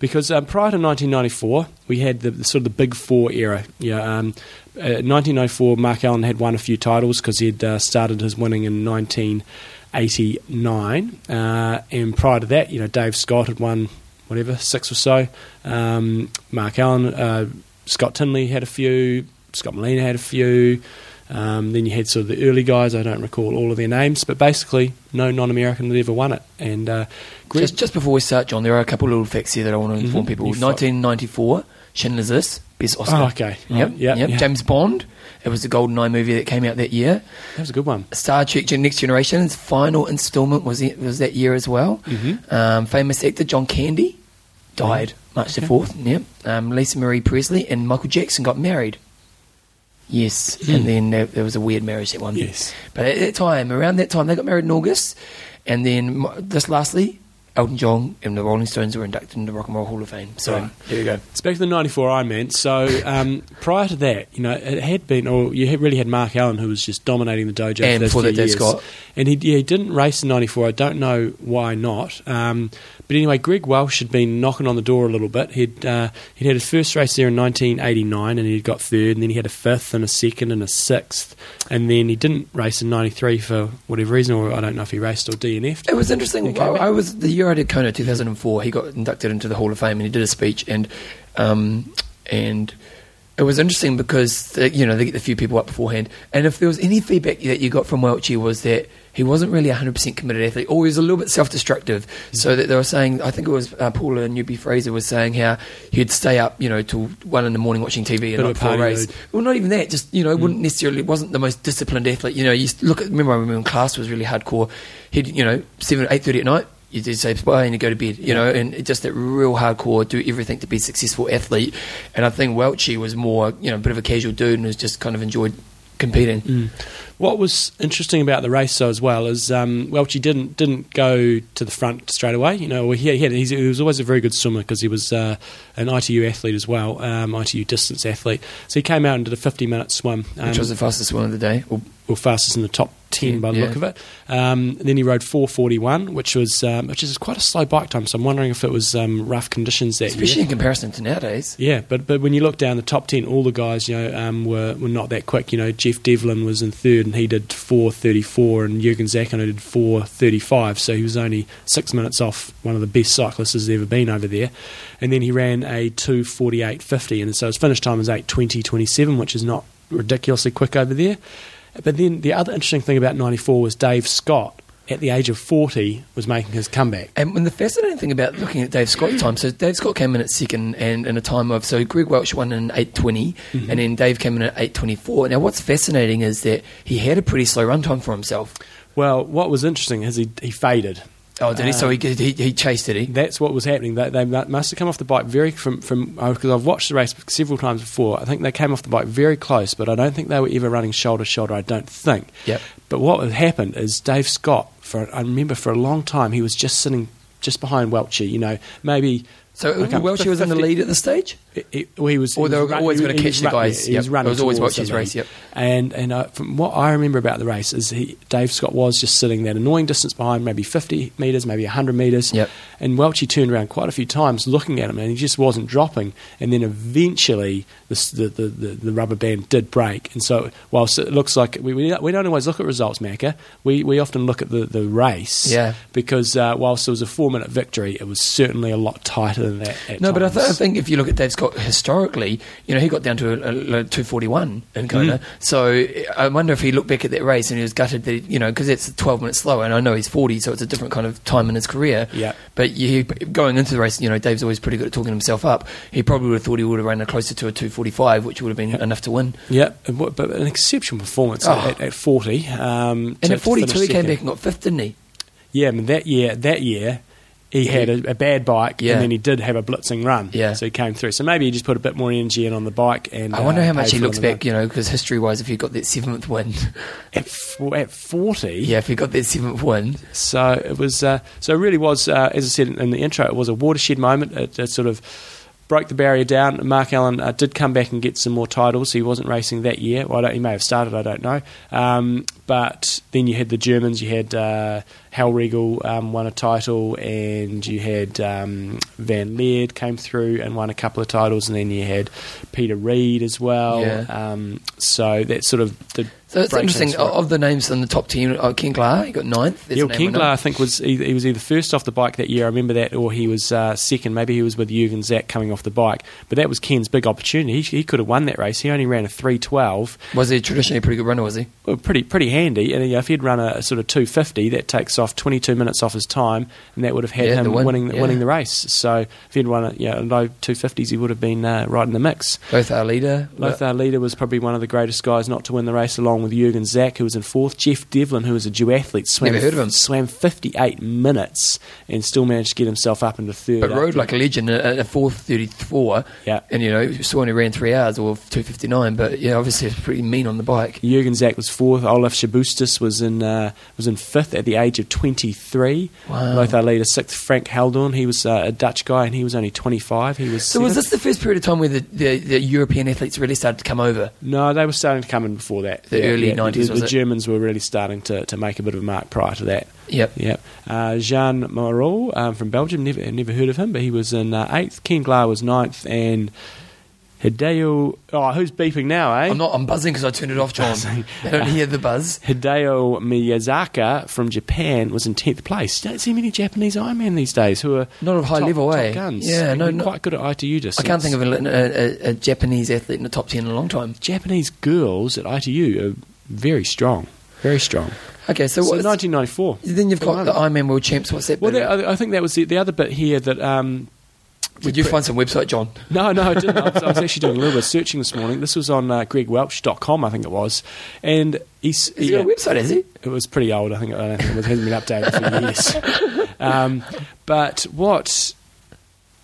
B: because um, prior to 1994, we had the, the sort of the Big Four era. Yeah, um, uh, 1994, Mark Allen had won a few titles because he'd uh, started his winning in 1989, uh, and prior to that, you know, Dave Scott had won whatever six or so. Um, Mark Allen, uh, Scott Tinley had a few. Scott Molina had a few. Um, then you had sort of the early guys. I don't recall all of their names, but basically, no non-American had ever won it. And uh, Greg,
A: Just, just before we start, John, there are a couple of little facts here that I want to inform
B: Mhm.
A: people.
B: You fi-
A: 1994, Schindler's List, best Oscar.
B: oh, okay,
A: Yep,
B: Right, yeah,
A: yep.
B: yeah.
A: James Bond. It was the Golden Eye movie that came out that year.
B: that was a good one.
A: Star Trek: Next Generation's final installment was it, was that year as well.
B: Mhm.
A: Um, famous actor John Candy died March the fourth. Yep. Um, Lisa Marie Presley and Michael Jackson got married. Yes, and then there, there was a weird marriage that one.
B: Yes.
A: But at that time, around that time, they got married in August, and then this lastly, Elton John and the Rolling Stones were inducted into the Rock and Roll Hall of Fame. So
B: Right.
A: there you go.
B: It's back to the '94 I meant. So um, prior to that, you know, it had been, or you had really had Mark Allen who was just dominating the dojo
A: And
B: for those
A: before
B: few
A: that,
B: years.
A: Scott.
B: And he, yeah, he didn't race in '94. I don't know why not. Um, but anyway, Greg Welch had been knocking on the door a little bit. He'd uh, he'd had his first race there in 1989, and he'd got third, and then he had a fifth and a second and a sixth, and then he didn't race in '93 for whatever reason, or I don't know if he raced or DNF'd.
A: It was interesting. I was the I did Kona 2004. He got inducted into the Hall of Fame and he did a speech and um, and it was interesting because the, you know they get a few people up beforehand, and if there was any feedback that you got from Welchie was that he wasn't really a hundred percent committed athlete, or he was a little bit self-destructive.
B: Mm-hmm.
A: So that they were saying, I think it was uh, Paula Newby Fraser was saying how he'd stay up, you know, till one in the morning watching TV and not
B: a
A: before race.
B: mood.
A: Well, not even that. Just you know,
B: Mm.
A: wouldn't necessarily wasn't the most disciplined athlete. You know, you look at remember I remember when class was really hardcore. He'd you know seven eight thirty at night. You did say bye and you go to bed, you know, and it just that real hardcore, do everything to be a successful athlete. And I think Welchie was more, you know, a bit of a casual dude and was just kind of enjoyed competing.
B: Mm. What was interesting about the race, though, as well, is um, Welchie didn't didn't go to the front straight away. You know, he, had, he's, he was always a very good swimmer because he was uh, an ITU athlete as well, um, ITU distance athlete. So he came out and did a 50 minute swim, um,
A: Which was the fastest one of the day. Or,
B: or fastest in the top 10 by the
A: Yeah.
B: look of it. Um, then he rode 441, which was um, which is quite a slow bike time. So I'm wondering if it was um, rough conditions that
A: especially
B: year.
A: in comparison to nowadays.
B: Yeah, but but when you look down the top ten, all the guys you know um, were were not that quick. You know, Jeff Devlin was in third, and he did four thirty four, and Jurgen Zakano did four thirty five. So he was only six minutes off one of the best cyclists there's ever been over there. And then he ran a two forty eight fifty, and so his finish time was eight twenty twenty seven, which is not ridiculously quick over there. But then the other interesting thing about ninety four was Dave Scott. At the age of 40, was making his comeback.
A: And when the fascinating thing about looking at Dave Scott's time, so Dave Scott came in at second and in a time of so Greg Welch won in 820
B: Mm-hmm.
A: and then Dave came in at eight twenty four. Now what's fascinating is that he had a pretty slow run time for himself.
B: Well, what was interesting is he, he faded.
A: Oh, did he? So he, um, he he chased it. He
B: That's what was happening. They, they must have come off the bike very from from uh, because I've watched the race several times before. I think they came off the bike very close, but I don't think they were ever running shoulder to shoulder. I don't think.
A: Yep.
B: But what had happened is Dave Scott, for I remember for a long time, he was just sitting just behind Welchie. You know, maybe.
A: So Welchie was in the lead at the stage.
B: It, it, well, he was.
A: Or they were always gonna catch the guys,
B: He was running.
A: It was always watching
B: the
A: race, yep.
B: And and uh, from what I remember about the race is he Dave Scott was just sitting that annoying distance behind, maybe fifty meters, maybe hundred meters.
A: Yep.
B: And Welchie turned around quite a few times, looking at him, and he just wasn't dropping. And then eventually, the, the the the rubber band did break. And so, whilst it looks like we we, we don't always look at results, Macca, we we often look at the the race.
A: Yeah.
B: Because uh, whilst it was a four minute victory, it was certainly a lot tighter than that. At
A: No, but I, th- I think if you look at Dave Scott historically, you know, he got down to a, a, 241 in Kona.
B: Mm-hmm.
A: So I wonder if he looked back at that race and he was gutted that, you know, because it's 12 minutes slower. And I know he's 40, so it's a different kind of time in his career.
B: Yeah.
A: But you, going into the race, you know, Dave's always pretty good at talking himself up. He probably would have thought he would have run closer to a 245, which would have been enough to win.
B: Yeah, but an exceptional performance
A: Oh.
B: at, at 40. Um,
A: And at 42, he came back and got fifth, didn't he?
B: Yeah, I mean, that year, that year, he had a, a bad bike,
A: Yeah.
B: and then he did have a blitzing run.
A: Yeah.
B: So he came through. So maybe he just put a bit more energy in on the bike. And
A: I wonder
B: uh,
A: how much he looks back, you know, because history wise, if he got that seventh win.
B: At, f- at 40.
A: yeah, if he got that seventh win,
B: So it was. Uh, so it really was, uh, as I said in the intro, it was a watershed moment. It, it sort of broke the barrier down. Mark Allen uh, did come back and get some more titles. He wasn't racing that year. Well, I don't, he may have started. I don't know. Um, but then you had the Germans. You had uh, Hellriegel um, won a title, and you had um, Van Lierde came through and won a couple of titles, and then you had Peter Reid as well.
A: Yeah.
B: Um, so that sort of the
A: So it's interesting. Of the names in the top team, oh, Ken Glah, he got ninth. There's
B: yeah,
A: a name I know.
B: Kingler, I think was either, he was either first off the bike that year. I remember that, or he was uh, second. Maybe he was with Jürgen Zäck coming off the bike. But that was Ken's big opportunity. He, he could have won that race. He only ran a three twelve.
A: Was he traditionally a pretty good runner? Was he?
B: Well, pretty pretty handy. And you know, if he'd run a, sort of two fifty, that takes off twenty two minutes off his time, and that would have had
A: Yeah,
B: him
A: win,
B: winning
A: yeah.
B: winning the race. So if he'd run a you know, low two fifties, he would have been uh, right in the mix.
A: Both our leader.
B: Lothar Leder was probably one of the greatest guys not to win the race, along with Jürgen Zäck, who was in fourth. Jeff Devlin, who was a duathlete, swam,
A: Never heard of him.
B: swam 58 minutes and still managed to get himself up into third.
A: but rode like a legend at a four thirty four.
B: Yeah.
A: And you know, saw only ran three hours or two fifty nine. But yeah, obviously it's pretty mean on the bike.
B: Jürgen Zäck was fourth. Olaf Sabatschus was in uh, was in fifth at the age of 23.
A: Wow.
B: Lothar Leder sixth. Frank Heldoorn, he was uh, a Dutch guy and he was only 25. He was
A: So was this the first period of time where the, the, the European athletes really started to come over?
B: No, they were starting to come in before that.
A: The early 90s,
B: The,
A: was
B: the
A: it?
B: Germans were really starting to, to make a bit of a mark prior to that.
A: Yep.
B: Yep. Uh, Jean Moreau um, from Belgium, never never heard of him, but he was in uh, eighth. Ken Glah was ninth, and Hideo. Oh, who's beeping now, eh?
A: I'm not. I'm buzzing because I turned it off, John. I don't hear the buzz.
B: Hideo Miyazaka from Japan was in 10th place. You don't see many Japanese Ironman these days who are
A: Not of high
B: top,
A: level,
B: top
A: eh?
B: guns.
A: Yeah, no, no-
B: quite good at ITU
A: just
B: I
A: can't think of a, a, a, a Japanese athlete in the top ten in a long time.
B: Japanese girls at ITU are very strong, very strong.
A: Okay, so,
B: So,
A: what's
B: 1994.
A: then you've got the Ironman World Champs. What's that?
B: Well. I, I think that was the, the other bit here that. Um,
A: Did you find some website, John?
B: No, no, I didn't. I was, I was actually doing a little bit of searching this morning. This was on uh, gregwelch.com, I think it was. And he's,
A: Has he
B: yeah,
A: got a website? is he?
B: it was pretty old. I think, I don't think it hasn't been updated for years. Um, but what.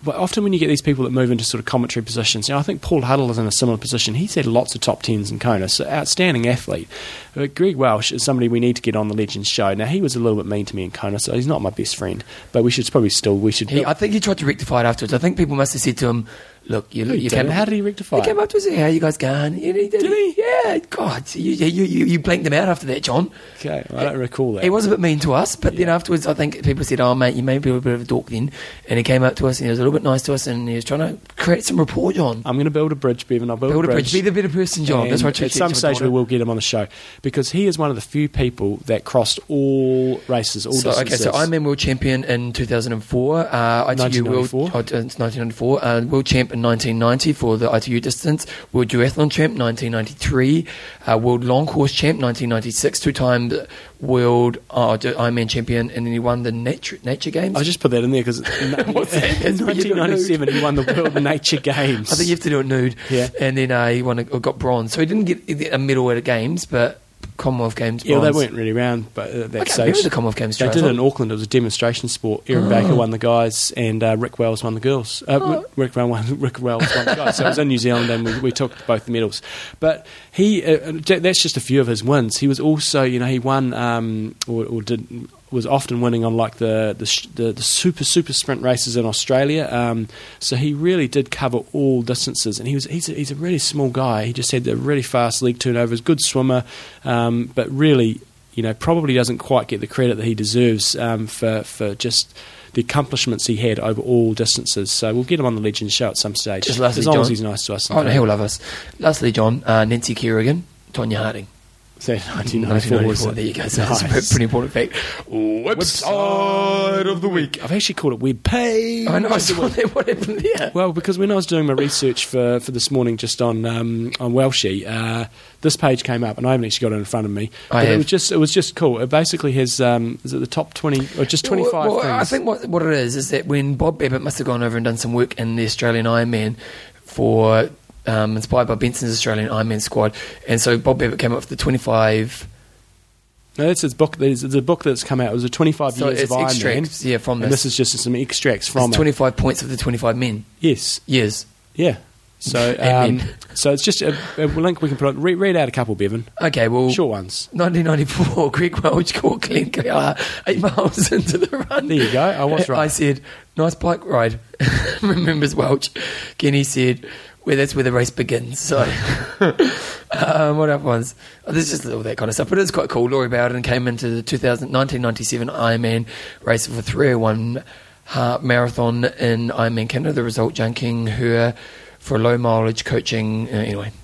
B: But often when you get these people that move into sort of commentary positions, you know, I think Paul Huddle is in a similar position. He's had lots of top tens in Kona, so outstanding athlete. But Greg Welch is somebody we need to get on the Legends show. Now he was a little bit mean to me in Kona, so he's not my best friend. But we should probably still we should.
A: He, I think he tried to rectify it afterwards. I think people must have said to him, "Look, you, you came."
B: How did he rectify
A: He came up to us. How you guys going? Did he? Did, he? Yeah. God, you, you, you, you blanked him out after that, John.
B: okay, I don't recall that.
A: He was a bit mean to us, but then afterwards, I think people said, "Oh, mate, you may be a bit of a dork then." And he came up to us and he was a little bit nice to us, and he was trying to create some rapport, John.
B: I'm going to build a bridge, Bevan. I'll build,
A: Build a bridge. Be the better person, John. That's
B: And
A: what I
B: At some stage, we will get him on the show because he is one of the few people that crossed all races, all
A: So, okay,
B: distances.
A: so Ironman world champion in 2004. Uh, ITU world
B: 1994.
A: oh, it's 1994. Uh, world champ in 1990 for the ITU distance. World duathlon champ 1993. Uh, world long course champ 1996. Two time world uh, Ironman champion, and then he won the nature nature games.
B: I just put that in there because in
A: What's that? That's what you do,
B: 1997 he won the World Nature Games.
A: I think you have to do it nude.
B: Yeah.
A: And then uh, he won a, got bronze. So he didn't get a medal at the games, but Commonwealth Games.
B: yeah,
A: Bronze.
B: they weren't really around, but at
A: I
B: that
A: can't
B: stage
A: remember the Commonwealth Games.
B: they.
A: I
B: did it in Auckland. It was a demonstration sport. Erin
A: Oh.
B: Baker won the guys, and uh, Rick Wells won the girls. Uh,
A: Oh.
B: Rick, Wells won, Rick Wells won the guys. So it was in New Zealand, and we, we took both the medals. But he, uh, that's just a few of his wins. He was also, you know, he won um, or, or did was often winning on like the the, the the super super sprint races in Australia. Um, so he really did cover all distances, and he was he's a, he's a really small guy. He just had a really fast leg turnovers, good swimmer, um, but really, you know, probably doesn't quite get the credit that he deserves um, for for just. The accomplishments he had over all distances, so we'll get him on the Legends show at some stage.
A: Just lastly,
B: as long as he's nice to us.
A: Oh, no, he'll love us. Lastly, John, uh, Nancy Kerrigan, Tonya Harding.
B: So 1994
A: 1994. There you go. So that's a pretty important fact. Website of the week.
B: I've actually called it web page.
A: I know. I saw that. What happened there?
B: Well, because when I was doing my research for, for this morning, just on um, on Welchie, uh, this page came up, and I haven't actually got it in front of me.
A: I
B: But it was just it was just cool. It basically has um, is it the top twenty or just twenty five
A: Well, well. I think what what it is is that when Bob Babbitt must have gone over and done some work in the Australian Ironman for um, inspired by Benson's Australian Ironman squad, and so Bob Babbitt came up with the twenty five.
B: no, that's his book. There's a book that's come out. It was a twenty five
A: So
B: years
A: it's
B: of Ironman,
A: extracts, yeah, from
B: and
A: this.
B: this is just some extracts from it.
A: twenty five points of the twenty five men.
B: Yes,
A: Years.
B: yeah. So um, so it's just a, a link we can put. On, read, read out a couple, Bevan.
A: Okay, well,
B: Short ones.
A: 1994, Greg Welch caught Glenn Keller eight miles into the run.
B: There you go. I was right.
A: I said, nice bike ride. Remembers Welch. Kenny said, well, that's where the race begins. So, um, what other ones? Oh, there's just all that kind of stuff. But it's quite cool. Lori Bowden came into the 2000, 1997 Ironman race for 301 half marathon in Ironman Canada. The result, junking her for low mileage coaching. Uh, anyway,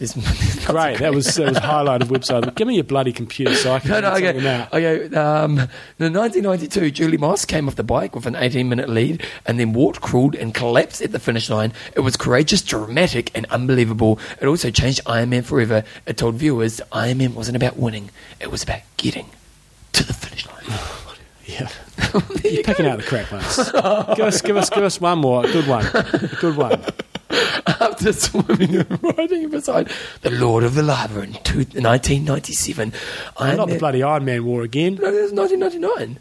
B: Great. That was that was highlighted website. Give me your bloody computer so I can
A: no, no, okay.
B: out.
A: Okay, um, in 1992, Julie Moss came off the bike with an 18 minute lead and then walked, crawled, and collapsed at the finish line. It was courageous, dramatic, and unbelievable. It also changed Ironman forever. It told viewers that Ironman wasn't about winning, it was about getting to the finish line.
B: Yeah.
A: There you
B: You're picking
A: go.
B: out the crap ones. give us, give us, give us one more. Good one. Good one.
A: After swimming and riding beside the Lord of the Lava in two, 1997, Ironman.
B: Not the bloody Iron Man War again.
A: No, that was 1999.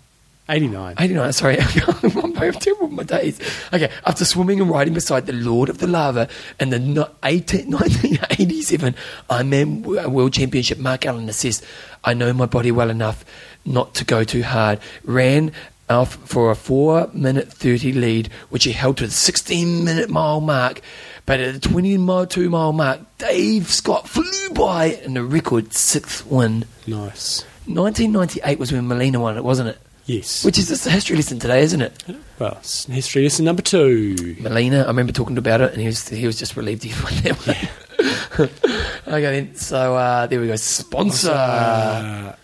B: 89.
A: 89, sorry. I'm terrible with my days. Okay, after swimming and riding beside the Lord of the Lava in the no- 18, 1987 Ironman W- uh, World Championship, Mark Allen assessed, I know my body well enough not to go too hard. Ran off for a 4 minute 30 lead, which he held to the 16 minute mile mark. But at the 20 mile, 2 mile mark, Dave Scott flew by in the record sixth win.
B: Nice.
A: 1998 was when Molina won it, wasn't it?
B: Yes.
A: which is just a history lesson today, isn't it?
B: well, history lesson number two.
A: Molina, I remember talking about it, and he was he was just relieved he won that one. okay, then. So uh, there we go. Sponsor.
B: Uh,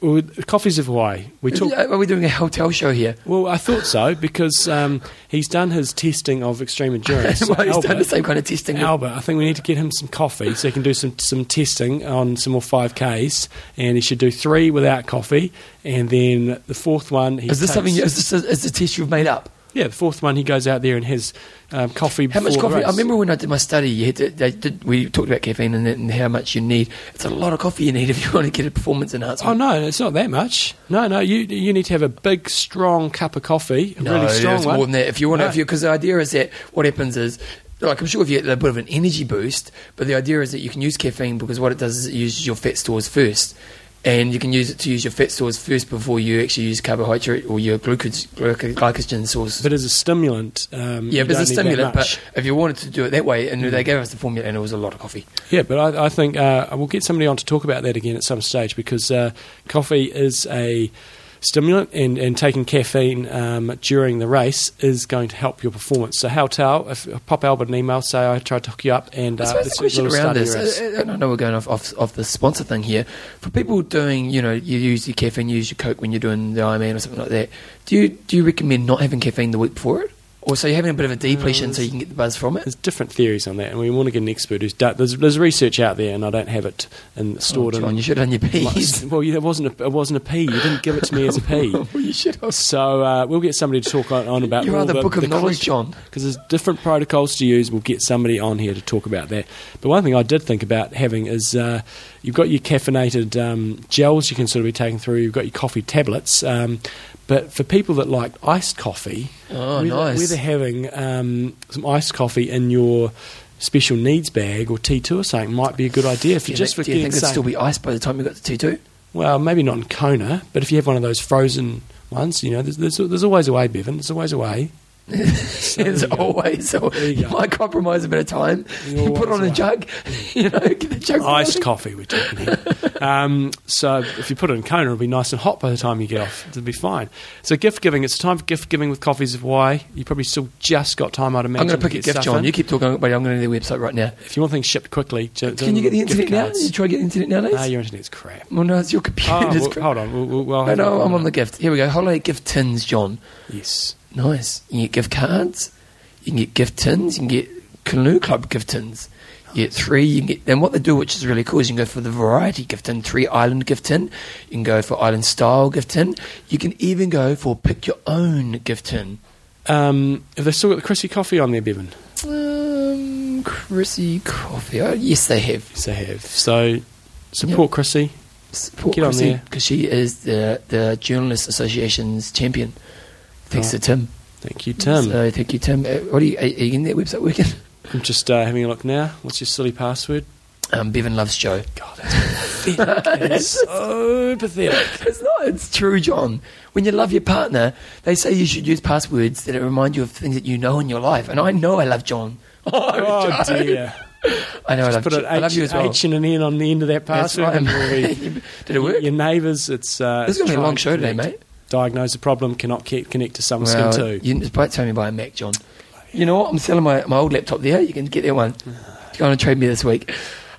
B: well, Coffees of Hawaii. We talked.
A: Are we doing a hotel show here?
B: Well, I thought so because um, he's done his testing of extreme endurance.
A: well, he's done the same kind of testing.
B: Albert, I think we need to get him some coffee so he can do some, some testing on some more 5Ks. And he should do three without coffee. And then the fourth one.
A: Is this
B: takes-
A: something? Is this a, is the test you've made up?
B: Yeah, the fourth one, he goes out there and has um, coffee
A: How much coffee? I remember when I did my study. You had to, they did, we talked about caffeine and, and how much you need. It's a lot of coffee you need if you want to get a performance enhancement.
B: Oh no, it's not that much. No, no, you you need to have a big, strong cup of coffee, a
A: no,
B: really strong
A: it's
B: one.
A: more than that. If you want
B: No.
A: if you because the idea is that what happens is. Like I'm sure if you get a bit of an energy boost, but the idea is that you can use caffeine because what it does is it uses your fat stores first, and you can use it to use your fat stores first before you actually use carbohydrate or your glucose, glycogen source.
B: But as a stimulant, um,
A: yeah, but it's a
B: don't need that
A: stimulant. But if you wanted to do it that way, and they gave us the formula, and it was a lot of coffee.
B: Yeah, but I, I think uh, we'll get somebody on to talk about that again at some stage because uh, coffee is a stimulant and, and taking caffeine um, during the race is going to help your performance. So, how Tao, if pop Albert an email, say I tried to hook you up and
A: I
B: uh,
A: suppose
B: let's
A: question around this,
B: race.
A: uh, uh, I know we're going off, off off the sponsor thing here. For people doing, you know, you use your caffeine, you use your Coke when you're doing the Ironman or something like that. Do you do you recommend not having caffeine the week before it, or so you're having a bit of a depletion so you can get the buzz from it?
B: There's different theories on that, and we want to get an expert who's done. There's, there's research out there, and I don't have it and
A: Oh,
B: stored
A: John,
B: in.
A: you should have done your P's.
B: well, yeah, it wasn't a, it wasn't a P. You didn't give it to me as a P.
A: well, you should have.
B: So uh, we'll get somebody to talk on, on about.
A: You
B: all
A: are the book of knowledge, John.
B: Because there's different protocols to use. We'll get somebody on here to talk about that. But one thing I did think about having is uh, you've got your caffeinated um, gels you can sort of be taking through. You've got your coffee tablets. Um, but for people that like iced coffee,
A: Oh,
B: whether,
A: nice.
B: whether having um, some iced coffee in your special needs bag or T2 or something might be a good idea for
A: Do you
B: just
A: think,
B: for
A: do you think it'd still be iced by the time you got to T two?
B: well, maybe not in Kona, but if you have one of those frozen ones, you know, there's, there's, there's always a way, Bevan. There's always a way. So
A: There's
B: there you
A: always so
B: you
A: might compromise a bit of time.
B: You
A: put on a jug, you know, get the jug.
B: Iced coffee, we're talking here. um, so if you put it in Kona, it'll be nice and hot by the time you get off. It'll be fine. So gift giving, it's time for gift giving with Coffees of Hawaii. You probably still just got time, I'd imagine.
A: I'm going to pick a gift, John.
B: in.
A: You keep talking, but I'm going to their website right now.
B: If you want things shipped quickly,
A: Can you get the internet now?
B: cards.
A: You try to get the internet nowadays?
B: Ah, your internet's crap.
A: well, no, it's your computer.
B: Oh, well,
A: crap.
B: hold on. We'll, we'll, we'll
A: No, I'm
B: on
A: on the gift. Here we go. Holiday gift tins, John.
B: Yes.
A: Nice. You can get gift cards. You can get gift tins. You can get Canoe Club gift tins. You get three. You can get. Then what they do, which is really cool, is you can go for the variety gift tin, three island gift tin. You can go for island style gift tin. You can even go for pick your own gift tin.
B: Um, have they still got the Chrissy coffee on there, Bevan?
A: Um, Chrissy Coffee. Oh, yes, they have.
B: Yes, they have. So support Chrissy.
A: Support
B: Get on
A: Chrissy because she is the the Journalist Association's champion. Thanks
B: Right.
A: to Tim.
B: Thank you, Tim.
A: So thank you, Tim. Uh, what are you? Are you in that website working?
B: I'm just uh, having a look now. What's your silly password?
A: Um, Bevan loves Joe.
B: God, that's pathetic. It is so pathetic.
A: It's not. It's true, John. When you love your partner, they say you should use passwords that remind you of things that you know in your life. And I know I love John.
B: Oh
A: Joe.
B: dear.
A: I know I love.
B: Put an
A: I love
B: H,
A: you as well.
B: H and an N on the end of that password.
A: right. Did it work?
B: Your neighbours, it's. Uh,
A: This is going to be a long show today, mate.
B: Diagnose the problem, cannot connect to some
A: Well,
B: skin too.
A: you it's about time you buy a Mac, John. You know what? I'm selling my, my old laptop there. You can get that one. Go on and trade me this week.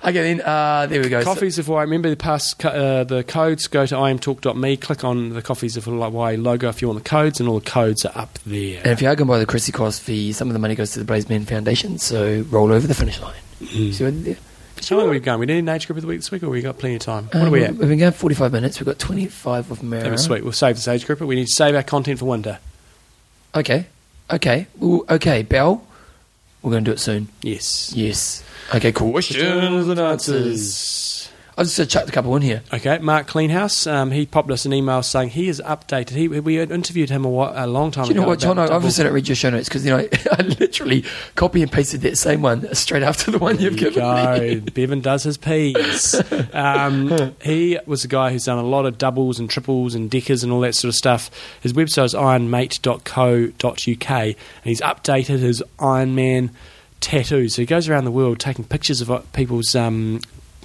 A: Okay, then. Uh, there we go.
B: Coffees of Hawaii. Remember the past uh, the codes. Go to imtalk.me. Click on the Coffees of Hawaii logo if you want the codes, and all the codes are up there.
A: and if you are going to buy the Chrissy Cross fee, some of the money goes to the Blazeman Foundation. So roll over the finish line.
B: Mm.
A: See what I did there?
B: How long are we going? We need an age group of the week this week, or we got plenty of time? What
A: Um,
B: are we at?
A: We've been going 45 minutes. We've got 25 of Mara.
B: That was sweet. We'll save this age group, but we need to save our content for winter.
A: Okay. Okay. Ooh, okay, Bell. We're going to do it soon.
B: Yes.
A: Yes. Okay, cool.
B: Questions and answers.
A: I've just uh, chucked a couple in here.
B: Okay, Mark Cleanhouse. Um, he popped us an email saying he is updated. He, we had interviewed him a, while, a long time
A: Do you know
B: ago.
A: what, John? I obviously
B: double-
A: don't read your show notes because, you know, I literally copy and pasted that same one straight after the one you've
B: you
A: given me.
B: go. Bevan does his P's. Um, he was a guy who's done a lot of doubles and triples and deckers and all that sort of stuff. His website is ironmate.co.uk and he's updated his Ironman tattoo. So he goes around the world taking pictures of uh, people's um,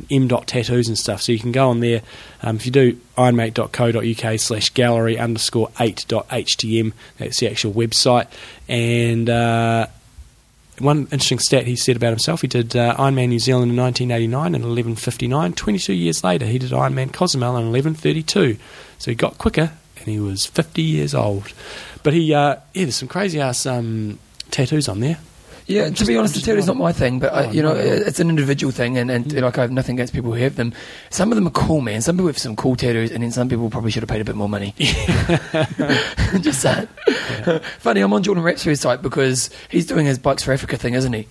B: m dot tattoos and stuff. So you can go on there. Um, if you do ironmate.co.uk slash gallery underscore eight dot htm, that's the actual website. And uh, one interesting stat he said about himself, he did uh, Ironman New Zealand in 1989 and 11.59. 22 years later, he did Ironman Cozumel in 11.32. So he got quicker and he was 50 years old. But he, uh, yeah, there's some crazy ass um, tattoos on there.
A: Yeah,
B: I'm
A: to be honest, the
B: just
A: tattoo's
B: not-
A: my thing, but I,
B: Oh,
A: you know, it's an individual thing, and, and like I have nothing against people who have them. Some of them are cool, man. Some people have some cool tattoos, and then some people probably should have paid a bit more money. Just saying. Funny, I'm on Jordan Rapsford's site because he's doing his Bikes for Africa thing, isn't he?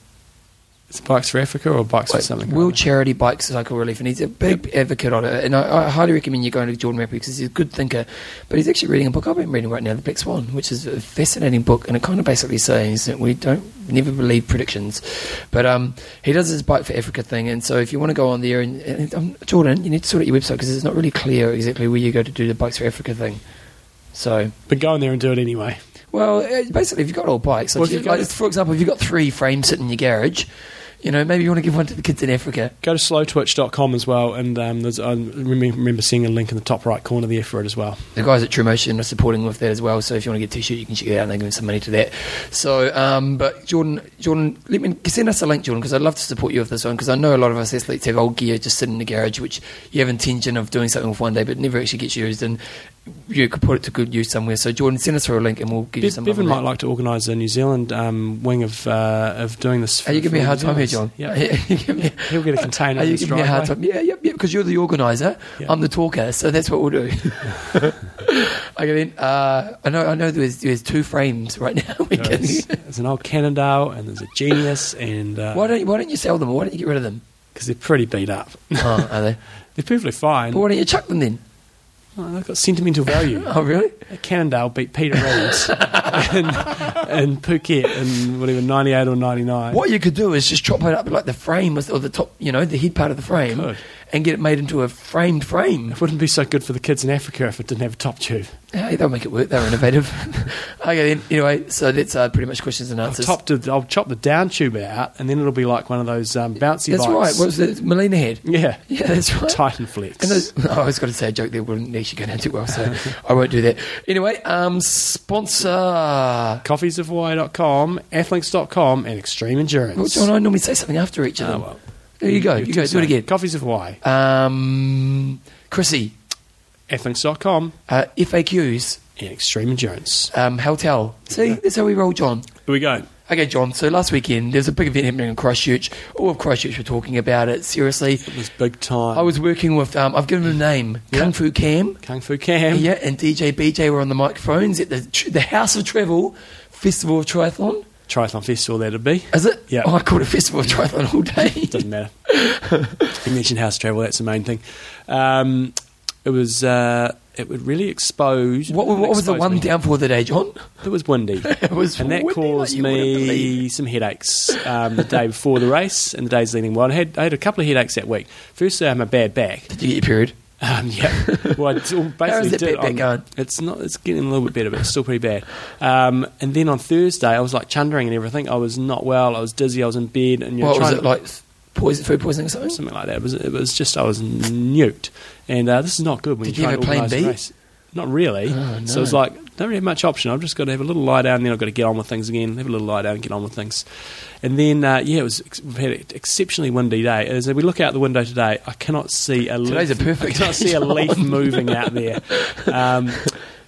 B: It's Bikes for Africa or Bikes for
A: Like,
B: something?
A: World Charity Bike Cycle Relief, and he's a big advocate on it. And I, I highly recommend you going to Jordan Rapper because he's a good thinker. But he's actually reading a book I've been reading right now, The Black Swan, which is a fascinating book, and it kind of basically says that we don't never believe predictions. But um, he does his Bike for Africa thing, and so if you want to go on there, and, and um, Jordan, you need to sort out your website because it's not really clear exactly where you go to do the Bikes for Africa thing. So.
B: But go in there and do it anyway.
A: Well, uh, basically, if you've got old bikes, like,
B: Well,
A: you- like, for example, if you've got three frames sitting in your garage, you know, maybe you want to give one to the kids in Africa.
B: Go to slowtwitch.com as well, and um, there's, I remember seeing a link in the top right corner there for it as well.
A: The guys at True Motion are supporting with that as well. So if you want to get a t-shirt, you can check it out and they give some money to that. So, um, but Jordan, Jordan, let me send us a link, Jordan, because I'd love to support you with this one. Because I know a lot of us athletes have old gear just sitting in the garage, which you have intention of doing something with one day, but never actually gets used, and you could put it to good use somewhere. So, Jordan, send us through a link, and we'll give you
B: Bev,
A: some.
B: Bevan might like to organise a New Zealand um, wing of uh, of doing this.
A: Are you giving me a hard time here, John?
B: Yeah.
A: You
B: He'll get a container
A: Are you giving me a hard time? Yeah, yep, yep. Because you're the organizer.
B: Yeah.
A: I'm the talker, so that's what we'll do. okay, then. Uh, I know. I know. There's there's two frames right now. We can,
B: There's, there's an old Cannondale and there's a Genius, and uh,
A: why don't you, Why don't you sell them? Why don't you get rid of them?
B: because they're pretty beat up.
A: Oh, are they?
B: they're perfectly fine.
A: But why don't you chuck them then?
B: Oh, they've got sentimental value.
A: Oh, really?
B: Cannondale beat Peter Reynolds and, in Phuket in whatever ninety eight or ninety nine.
A: What you could do is just chop it up like the frame was- or the top, you know, the head part of the frame,
B: Could.
A: And get it made into a framed frame.
B: It wouldn't be so good for the kids in Africa if it didn't have a top tube.
A: Hey, they'll make it work. They're innovative. okay, then. Anyway, so that's uh, pretty much questions and
B: I'll,
A: answers.
B: top the, I'll chop the down tube out, and then it'll be like one of those um, bouncy bikes.
A: that's
B: bikes.
A: right. What was it? Melina head.
B: Yeah,
A: Yeah, that's right.
B: Titan Flex.
A: And those, oh, I was going to say a joke that wouldn't actually go down too well, so I won't do that. Anyway, um, sponsor.
B: coffeesofhawaii.com, athlinks.com, and Extreme Endurance.
A: Well, John, and I normally say something after each of
B: Oh,
A: them.
B: well.
A: There you go. You go. Do it again.
B: Coffees of Hawaii,
A: Um, Chrissy,
B: athlinks.com,
A: uh, FAQs,
B: and Extreme Endurance.
A: um, Hotel. See, that's how we roll, John.
B: Here we go.
A: Okay, John. So last weekend there was a big event happening in Christchurch. All of Christchurch were talking about it. Seriously,
B: It was big time.
A: I was working with. Um, I've given him a name,
B: Yeah.
A: Kung Fu Cam.
B: Kung Fu Cam.
A: Yeah, and DJ BJ were on the microphones at the the House of Travel Festival of Triathlon.
B: Triathlon Festival, that'd be.
A: Is it?
B: Yeah.
A: Oh, I called it Festival of Triathlon all day.
B: Doesn't matter. you mentioned house travel, that's the main thing. Um, it was. Uh, it would really expose.
A: what, what was the one
B: me.
A: downfall of the day, John?
B: It was windy.
A: It was
B: and that
A: windy
B: caused me some headaches um, the day before the race and the days leading. Well, I had, I had a couple of headaches that week. First, I had my bad back.
A: Did you get your period?
B: Um, yeah, well, I d- well, basically
A: How is that
B: did.
A: back going?
B: It's not. It's getting a little bit better, but it's still pretty bad. Um, and then on Thursday, I was like chundering and everything. I was not well. I was dizzy. I was in bed, and you're
A: What was it like? Poison, food poisoning or something?
B: something like that. It was, it was just I was nuked, and uh, this is not good when
A: Did
B: you're
A: you
B: trying
A: have a
B: to
A: plan B?
B: race. Not really.
A: Oh,
B: So it
A: was
B: like don't really have much option. I've just got to have a little lie down, and then I've got to get on with things again. Have a little lie down, and get on with things. And then uh, yeah, it was we've had an exceptionally windy day. As we look out the window today, I cannot see a
A: Today's
B: leaf.
A: a perfect
B: I cannot see a leaf moving out there. Um,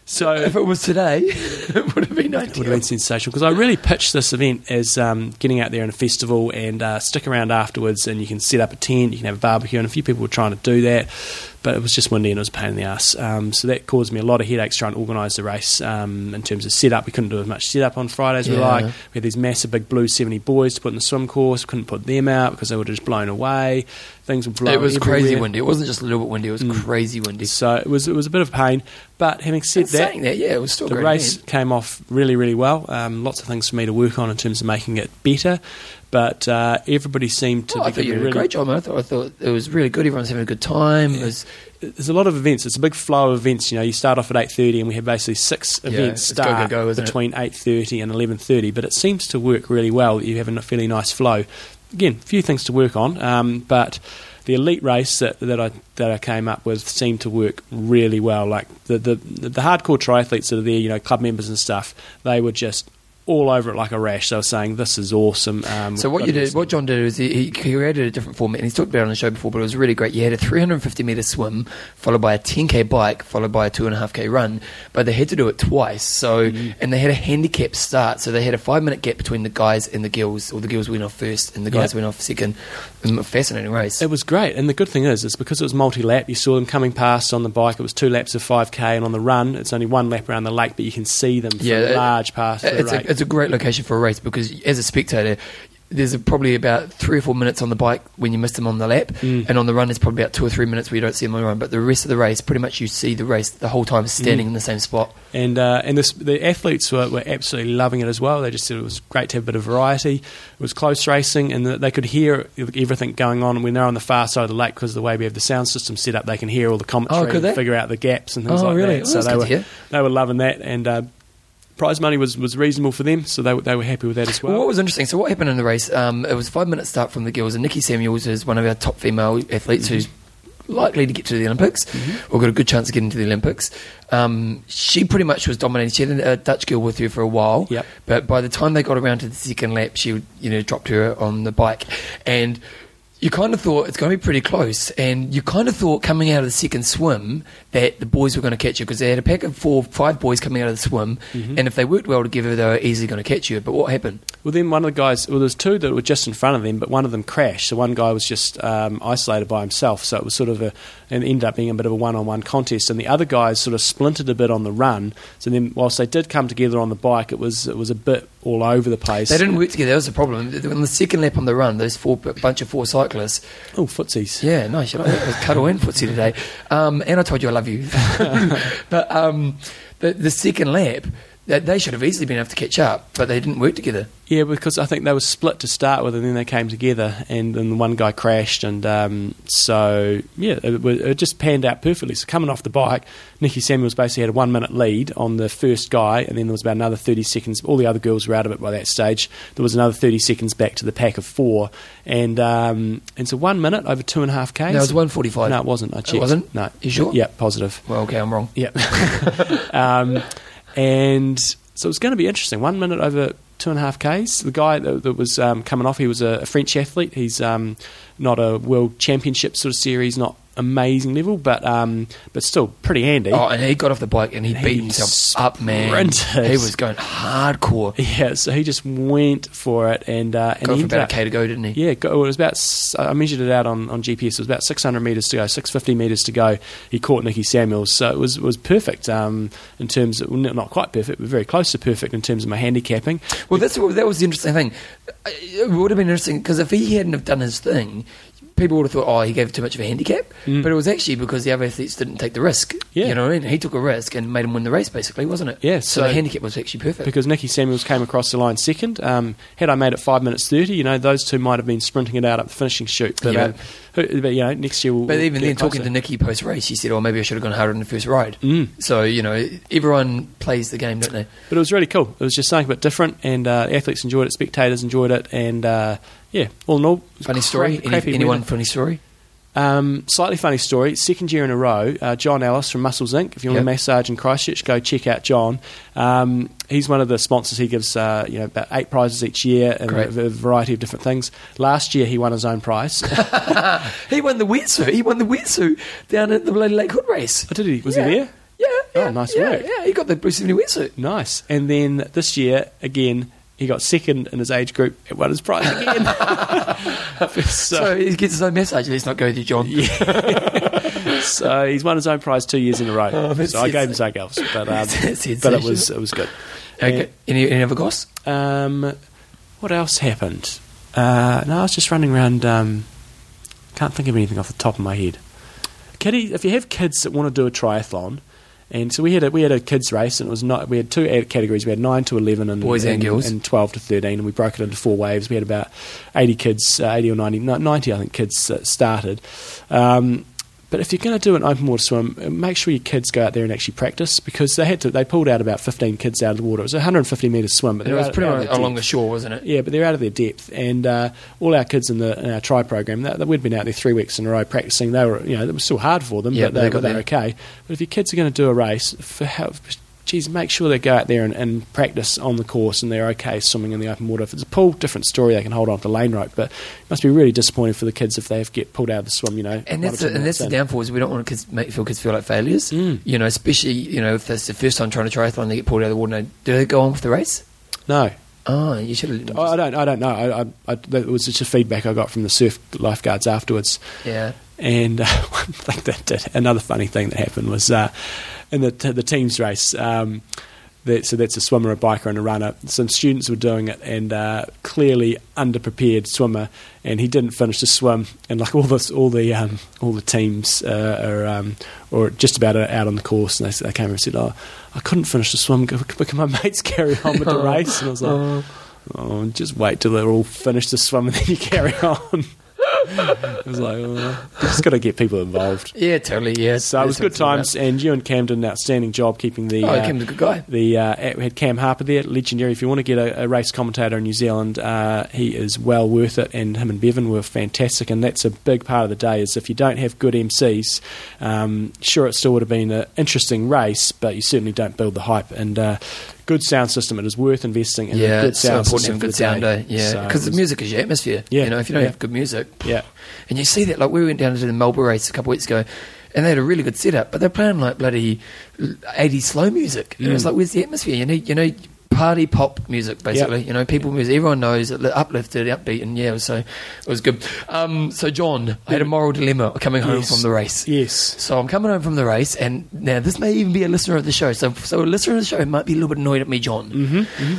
B: so
A: If it was today, it would have been
B: it would have been sensational because I really pitched this event as um, getting out there in a festival and uh, stick around afterwards, and you can set up a tent, you can have a barbecue, and a few people were trying to do that, but it was just windy and it was a pain in the ass. Um, so that caused me a lot of headaches trying to organise the race um, in terms of setup. We couldn't do as much setup on Friday as we like. We had these massive big blue seventy buoys to put in the swim course. Couldn't put them out because they were just blown away. Things were blowing.
A: It was crazy windy. It wasn't just a little bit windy. It was
B: Mm.
A: crazy windy.
B: So it was it was a bit of pain. But having said
A: And
B: that,
A: saying that, yeah, it was still
B: the
A: great
B: race
A: event.
B: came off really, really well. Um, lots of things for me to work on in terms of making it better. But uh, everybody seemed to
A: Oh, I
B: be
A: thought you did a great job. Man. I thought I thought it was really good. Everyone's having a good time. It was,
B: There's a lot of events. It's a big flow of events. You know, you start off at eight thirty, and we have basically six
A: Yeah,
B: events
A: go,
B: start
A: go, go, isn't
B: between eight thirty and eleven thirty. But it seems to work really well. You have a fairly nice flow. Again, a few things to work on, um, but the elite race that, that I that I came up with seemed to work really well. Like the, the the hardcore triathletes that are there, you know, club members and stuff, they were just all over it like a rash. They were saying, "This is awesome." Um,
A: So what you did, what John did is he, he created a different format, and he's talked about it on the show before, but it was really great. You had a 350 meter swim, followed by a 10k bike, followed by a two and a half k run, but they had to do it twice. So and they had a handicap start, so they had a five minute gap between the guys and the girls, or the girls went off first and the guys
B: Yep.
A: went off second. Um, fascinating race.
B: It was great, and the good thing is, is because it was multi-lap, you saw them coming past on the bike. It was two laps of 5k, and on the run, it's only one lap around the lake, but you can see them for
A: Yeah, it-
B: large parts of the
A: it's a, great location for a race because as a spectator, there's a, probably about three or four minutes on the bike when you miss them on the lap,
B: Mm.
A: and on the run there's probably about two or three minutes where you don't see them on the run. But the rest of the race, pretty much you see the race the whole time standing
B: Mm.
A: in the same spot.
B: and uh, and this, the athletes were, were absolutely loving it as well. They just said it was great to have a bit of variety. It was close racing, and that they could hear everything going on. When they're on the far side of the lake, because of the way we have the sound system set up, they can hear all the commentary,
A: Oh,
B: and figure out the gaps and things
A: Oh,
B: like
A: really?
B: that.
A: Oh,
B: so they were they were loving that, and uh, prize money was, was reasonable for them, so they were- they were happy with that as well.
A: Well, what was interesting? So what happened in the race? Um, it was a five minute start from the girls, and Nicky Samuels is one of our top female athletes
B: Mm-hmm.
A: who's likely to get to the Olympics, or got a good chance of getting to the Olympics. Um, she pretty much was dominating. She had a Dutch girl with her for a while,
B: Yep.
A: but by the time they got around to the second lap, she you know dropped her on the bike, and you kind of thought it's going to be pretty close, and you kind of thought coming out of the second swim that the boys were going to catch you because they had a pack of four, five boys coming out of the swim,
B: Mm-hmm.
A: and if they worked well together, they were easily going to catch you. But what happened?
B: Well, then one of the guys, well, there's two that were just in front of them, but one of them crashed. So one guy was just um, isolated by himself. So it was sort of a, and ended up being a bit of a one-on-one contest. And the other guys sort of splintered a bit on the run. So then, whilst they did come together on the bike, it was it was a bit all over the place.
A: They didn't work together. That was the problem. On the second lap on the run, those four bunch of four cyclists.
B: Oh, footsies.
A: Yeah, nice. You like that? It cuddle and footsie today. Um, and I told you I love you. but um, the, the second lap, they should have easily been able to catch up, but they didn't work together.
B: Yeah, because I think they were split to start with, and then they came together, and then one guy crashed, and um, so yeah, it, it just panned out perfectly. So coming off the bike, Nicky Samuels basically had a one minute lead on the first guy, and then there was about another thirty seconds. All the other girls were out of it by that stage. There was another thirty seconds back to the pack of four, and um, and so one minute over two and a half k's.
A: No, it was 145.
B: No, it wasn't. I checked.
A: It wasn't?
B: No,
A: You sure?
B: Yeah, positive.
A: Well, okay, I'm wrong.
B: Yep. um, and so it's going to be interesting. One minute over two and a half Ks. The guy that, that was um, coming off, he was a, a French athlete. He's um, not a world championship sort of series, not amazing level, but um, but still pretty handy.
A: Oh, and he got off the bike and he,
B: He
A: beat himself up, man. He was going hardcore.
B: Yeah, so he just went for it, and uh, and
A: Got
B: he
A: about
B: up-
A: a K to go, didn't he?
B: Yeah, well, it was about. I measured it out on, on GPS. It was about 600 metres to go, 650 metres to go. He caught Nicky Samuels, so it was was perfect um, in terms. Of, well, not quite perfect, but very close to perfect in terms of my handicapping.
A: Well, that's that was the interesting thing. It would have been interesting because if he hadn't have done his thing, people would have thought, oh, he gave too much of a handicap.
B: Mm.
A: But it was actually because the other athletes didn't take the risk.
B: Yeah.
A: You know what I mean? He took a risk and made him win the race, basically, wasn't it?
B: Yeah,
A: So,
B: so-
A: the handicap was actually perfect.
B: Because Nicky Samuels came across the line second. Um, had I made it five minutes thirty, you know, those two might have been sprinting it out up the finishing chute. But,
A: Yeah.
B: um, who- but you know, next year we'll.
A: but even then, talking to Nicky post race, he said, oh, maybe I should have gone harder in the first ride.
B: Mm.
A: So, you know, everyone plays the game, don't they?
B: But it was really cool. It was just something a bit different, and uh, athletes enjoyed it, spectators enjoyed it, and uh, yeah, all in all,
A: Funny story?
B: cra-
A: Any, anyone
B: weather.
A: funny story?
B: Um, slightly funny story. Second year in a row, uh, John Ellis from Muscles Inc. If you want
A: Yep.
B: a massage in Christchurch, go check out John. Um, he's one of the sponsors. He gives uh, you know about eight prizes each year and a, a variety of different things. Last year he won his own prize.
A: He won the wetsuit. He won the wetsuit down at the Bloody Lake Hood race.
B: Oh, did he? Was
A: yeah.
B: he there?
A: Yeah,
B: Oh,
A: yeah.
B: nice
A: yeah,
B: work.
A: Yeah, he got the Blue 70 wetsuit.
B: Nice. And then this year again. He got second in his age group and won his prize again. so,
A: So he gets his own message. Let's not go there, John. Yeah.
B: so he's won his own prize two years in a row.
A: Oh,
B: so I gave him something else, but um, but it was it was good.
A: Okay. Any, any other goss?
B: Um, what else happened? Uh, no, I was just running around. Um, can't think of anything off the top of my head. Kiddie, if you have kids that want to do a triathlon, and so we had a we had a kids race, and it was not we had two categories. We had nine to eleven, and
A: Boys and girls.
B: and twelve to thirteen, and we broke it into four waves. We had about eighty kids, uh, eighty or 90, 90 I think kids uh, started. Um, but if you're going to do an open water swim, make sure your kids go out there and actually practice because they had to. They pulled out about 15 kids out of the water. It was a 150 metre swim, but
A: It was pretty much along the shore, wasn't it?
B: Yeah, but they're out of their depth, and uh, all our kids in, the, in our try program, that, we'd been out there three weeks in a row practicing. They were, you know, it was still hard for them,
A: Yeah,
B: but they,
A: they got
B: but they're
A: there.
B: okay. But if your kids are going to do a race, for how, geez, make sure they go out there and, and practice on the course, and they're okay swimming in the open water. If it's a pool, different story. They can hold on to the lane rope, but it must be really disappointing for the kids if they have get pulled out of the swim. You know,
A: And that's
B: two
A: and that's the downfall is we don't want kids make feel kids feel like failures.
B: Mm.
A: You know, especially you know if that's the first time trying to triathlon, they get pulled out of the water. and Do they go on with the race?
B: No,
A: Oh, you should have.
B: I don't. I don't know. I, I, I, that was just a feedback I got from the surf lifeguards afterwards.
A: Yeah.
B: And uh, one thing that did, another funny thing that happened was uh, in the the teams race. Um, that, so that's a swimmer, a biker, and a runner. Some students were doing it, and uh, clearly underprepared swimmer, and he didn't finish the swim. And like all this, all the um, all the teams uh, are um, or just about out on the course, and they, they came over and said, "Oh, I couldn't finish the swim because my mates carry on with the race." And I was like, "Oh, just wait till they're all finished the swim, and then you carry on." it was like, oh, just got to get people involved.
A: Yeah, totally. Yeah.
B: So it was good times, and you and Cam did an outstanding job keeping the.
A: Oh,
B: uh,
A: Cam's a good guy.
B: the uh, we had Cam Harper there, legendary. If you want to get a, a race commentator in New Zealand, uh, he is well worth it. And him and Bevan were fantastic, and that's a big part of the day. Is if you don't have good MCs, um, sure it still would have been an interesting race, but you certainly don't build the hype. And uh, good sound system, it is worth investing in
A: yeah,
B: a good
A: it's so
B: sound
A: important
B: system.
A: good sound.
B: day.
A: Yeah, because
B: it
A: the music is your atmosphere.
B: Yeah,
A: you know, if you don't
B: yeah.
A: have good music,
B: Yeah.
A: and you see that. Like we went down to the Melbourne race a couple of weeks ago, and they had a really good setup, but they're playing like bloody eighty slow music. And it's
B: Mm.
A: like, where's the atmosphere? You need, you know. Party pop music, basically. You know, people music. Everyone knows it, uplifted, upbeat, and yeah, so it was good. Um, so, John, I had a moral dilemma coming home
B: Yes.
A: from the race.
B: Yes.
A: So I'm coming home from the race, and now this may even be a listener of the show. So, so a listener of the show might be a little bit annoyed at me, John.
B: Mm-hmm.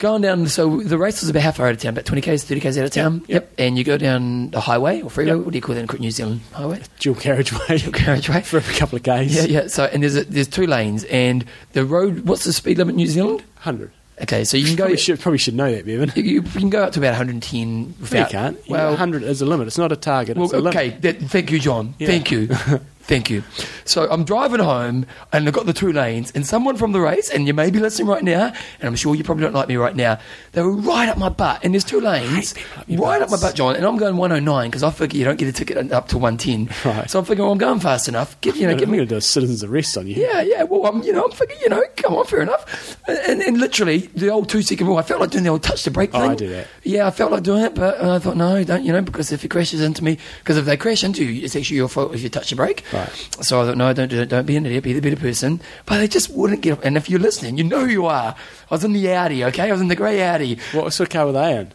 A: Going down, so the race was about half hour out of town, about 20 k's, 30 k's out of town.
B: yep.
A: And you go down the highway or freeway.
B: Yep.
A: What do you call that in New Zealand? Highway,
B: Dual carriageway.
A: Dual carriageway.
B: for a couple of k's.
A: Yeah, yeah. So and there's a, there's two lanes, and the road. What's the speed limit in New Zealand?
B: Hundred.
A: Okay, so you can go.
B: Probably should probably should know that, Bevan.
A: You, you can go up to about 110
B: No, you can't.
A: Well,
B: Well, hundred is a limit. It's not a target.
A: Well,
B: it's a
A: okay. That, thank you, John.
B: Yeah.
A: Thank you. thank you. So I'm driving home, and I've got the two lanes, and someone from the race, and you may be listening right now, and I'm sure you probably don't like me right now. They were right up my butt, and there's two lanes,
B: people up your
A: right up my butt, John, and I'm going 109 because I figure you don't get a ticket up to 110.
B: Right.
A: So I'm thinking, well, I'm going fast enough. Give you know,
B: I'm
A: give me
B: going to do a citizen's arrest on you.
A: yeah, yeah. Well, I'm, you know, I'm thinking, you know, come on, fair enough. And, and literally, the old two second rule, I felt like doing the old touch the brake
B: Oh,
A: thing.
B: I do that.
A: Yeah, I felt like doing it, but uh, I thought, no, don't, you know, because if it crashes into me, because if they crash into you, it's actually your fault if you touch the brake.
B: Right.
A: So I thought, no, don't do it. Don't be an idiot. Be the better person. But they just wouldn't get up. And if you're listening, you know who you are. I was in the Audi, okay? I was in the grey Audi.
B: What sort of car were they in?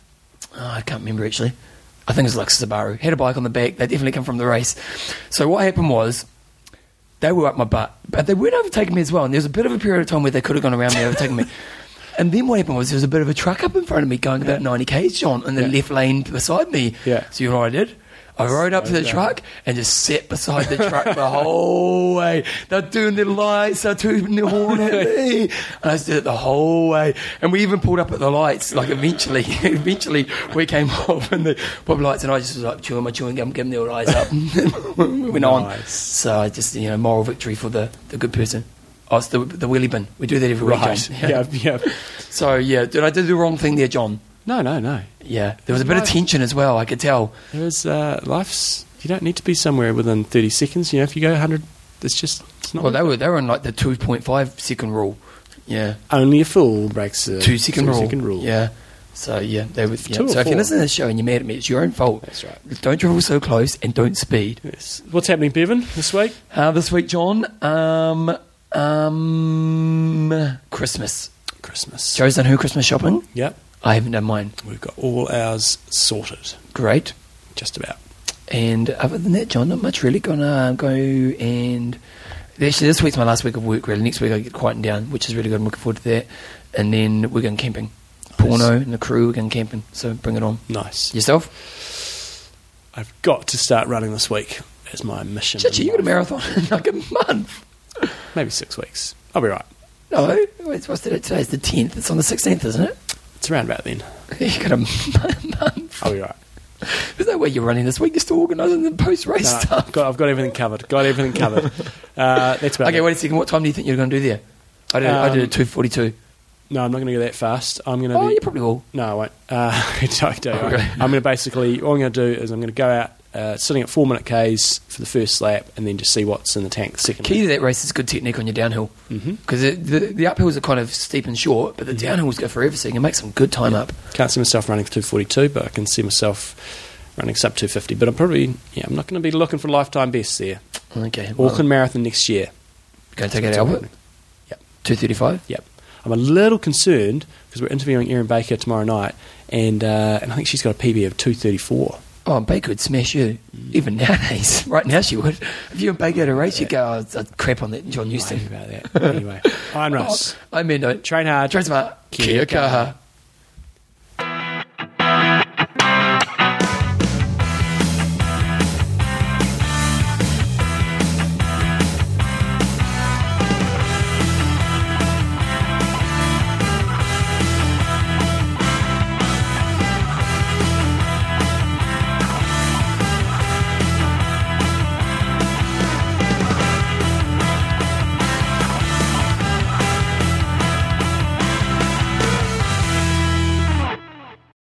A: Oh, I can't remember actually. I think it was like Subaru. Had a bike on the back. They definitely come from the race. So what happened was they were up my butt, but they weren't overtaking me as well. And there was a bit of a period of time where they could have gone around me, overtaking me. And then what happened was there was a bit of a truck up in front of me going about 90 k's, John, in the
B: Yeah.
A: left lane beside me.
B: Yeah.
A: So you know what I did? I rode up to the truck and just sat beside the truck the whole way. They're doing their lights, they're tooting their horn at me. And I stood it the whole way. And we even pulled up at the lights, like eventually, eventually we came off and the pop lights and I just was like chewing my chewing gum, giving the old eyes up. we went on. So I just, you know, moral victory for the, the good person. Oh, it's the, the wheelie bin. We do that every week,
B: Right.
A: John.
B: Yeah. yeah.
A: So, yeah, did I do the wrong thing there, John?
B: No, no, no.
A: Yeah. There was a bit of tension as well, I could tell.
B: There is uh, life's. You don't need to be somewhere within thirty seconds. You know, if you go hundred, it's just it's not.
A: Well, they were they were on like the two point five second rule. Yeah,
B: only a fool breaks the
A: two second rule.
B: second rule.
A: Yeah. So yeah, they were. Yeah.
B: Two
A: So if you listen to the show and you're mad at me, it's your own fault.
B: That's right.
A: Don't travel so close and don't speed.
B: Yes. What's happening, Bevan, this week?
A: Uh, this week, John. Um, um, Christmas.
B: Christmas.
A: Joe's done her Christmas shopping.
B: Yep.
A: I haven't done mine.
B: We've got all ours sorted,
A: Great.
B: just about.
A: And other than that, John, not much really. Gonna uh, go and actually this week's my last week of work. Really, next week I get quieting down, which is really good. I'm looking forward to that. And then we're going camping. Porno and the crew are going camping. So bring it on.
B: Nice.
A: Yourself?
B: I've got to start running this week as my mission.
A: Chichi, you got a marathon in like a month.
B: Maybe six weeks. I'll be right.
A: No, what's today? Today's the 10th. It's on the 16th, isn't it?
B: It's around about then.
A: You got a month.
B: I'll be right.
A: There's no way you're running this week. You're still organising the post race
B: No,
A: stuff.
B: I've, got, I've got everything covered. Got everything covered. Uh, that's about
A: Okay,
B: it.
A: wait a second. What time do you think you're going to do there? I did. I did
B: Um,
A: at two forty-two.
B: No, I'm not going to go that fast. I'm going to.
A: Oh,
B: be,
A: you probably will.
B: No, I won't. Uh, I do.
A: Okay.
B: I'm going to basically, all I'm going to do is I'm going to go out uh, sitting at four minute Ks for the first lap and then just see what's in the tank the second
A: Key to that race is good technique on your downhill
B: Mhm.
A: because the, the uphills are kind of steep and short, but the downhills go forever, so you can make some good time up.
B: Can't see myself running for 242, but I can see myself running sub 250. But I'm probably, yeah, I'm not going to be looking for lifetime best there.
A: Okay, well,
B: Auckland Marathon next year.
A: going to take out Albert.
B: Yep.
A: Two thirty-five.
B: Yep. I'm a little concerned because we're interviewing Erin Baker tomorrow night, and uh, and I think she's got a PB of 234.
A: Oh, Baker would smash you. Even nowadays, right now she would. If you and Baker had a race, you'd go, oh, I'd crap on that John Houston.
B: about that. anyway, Iron Russ.
A: Oh, I mean, uh, no.
B: Train hard.
A: Train smart.
B: Kia
A: Kia kaha.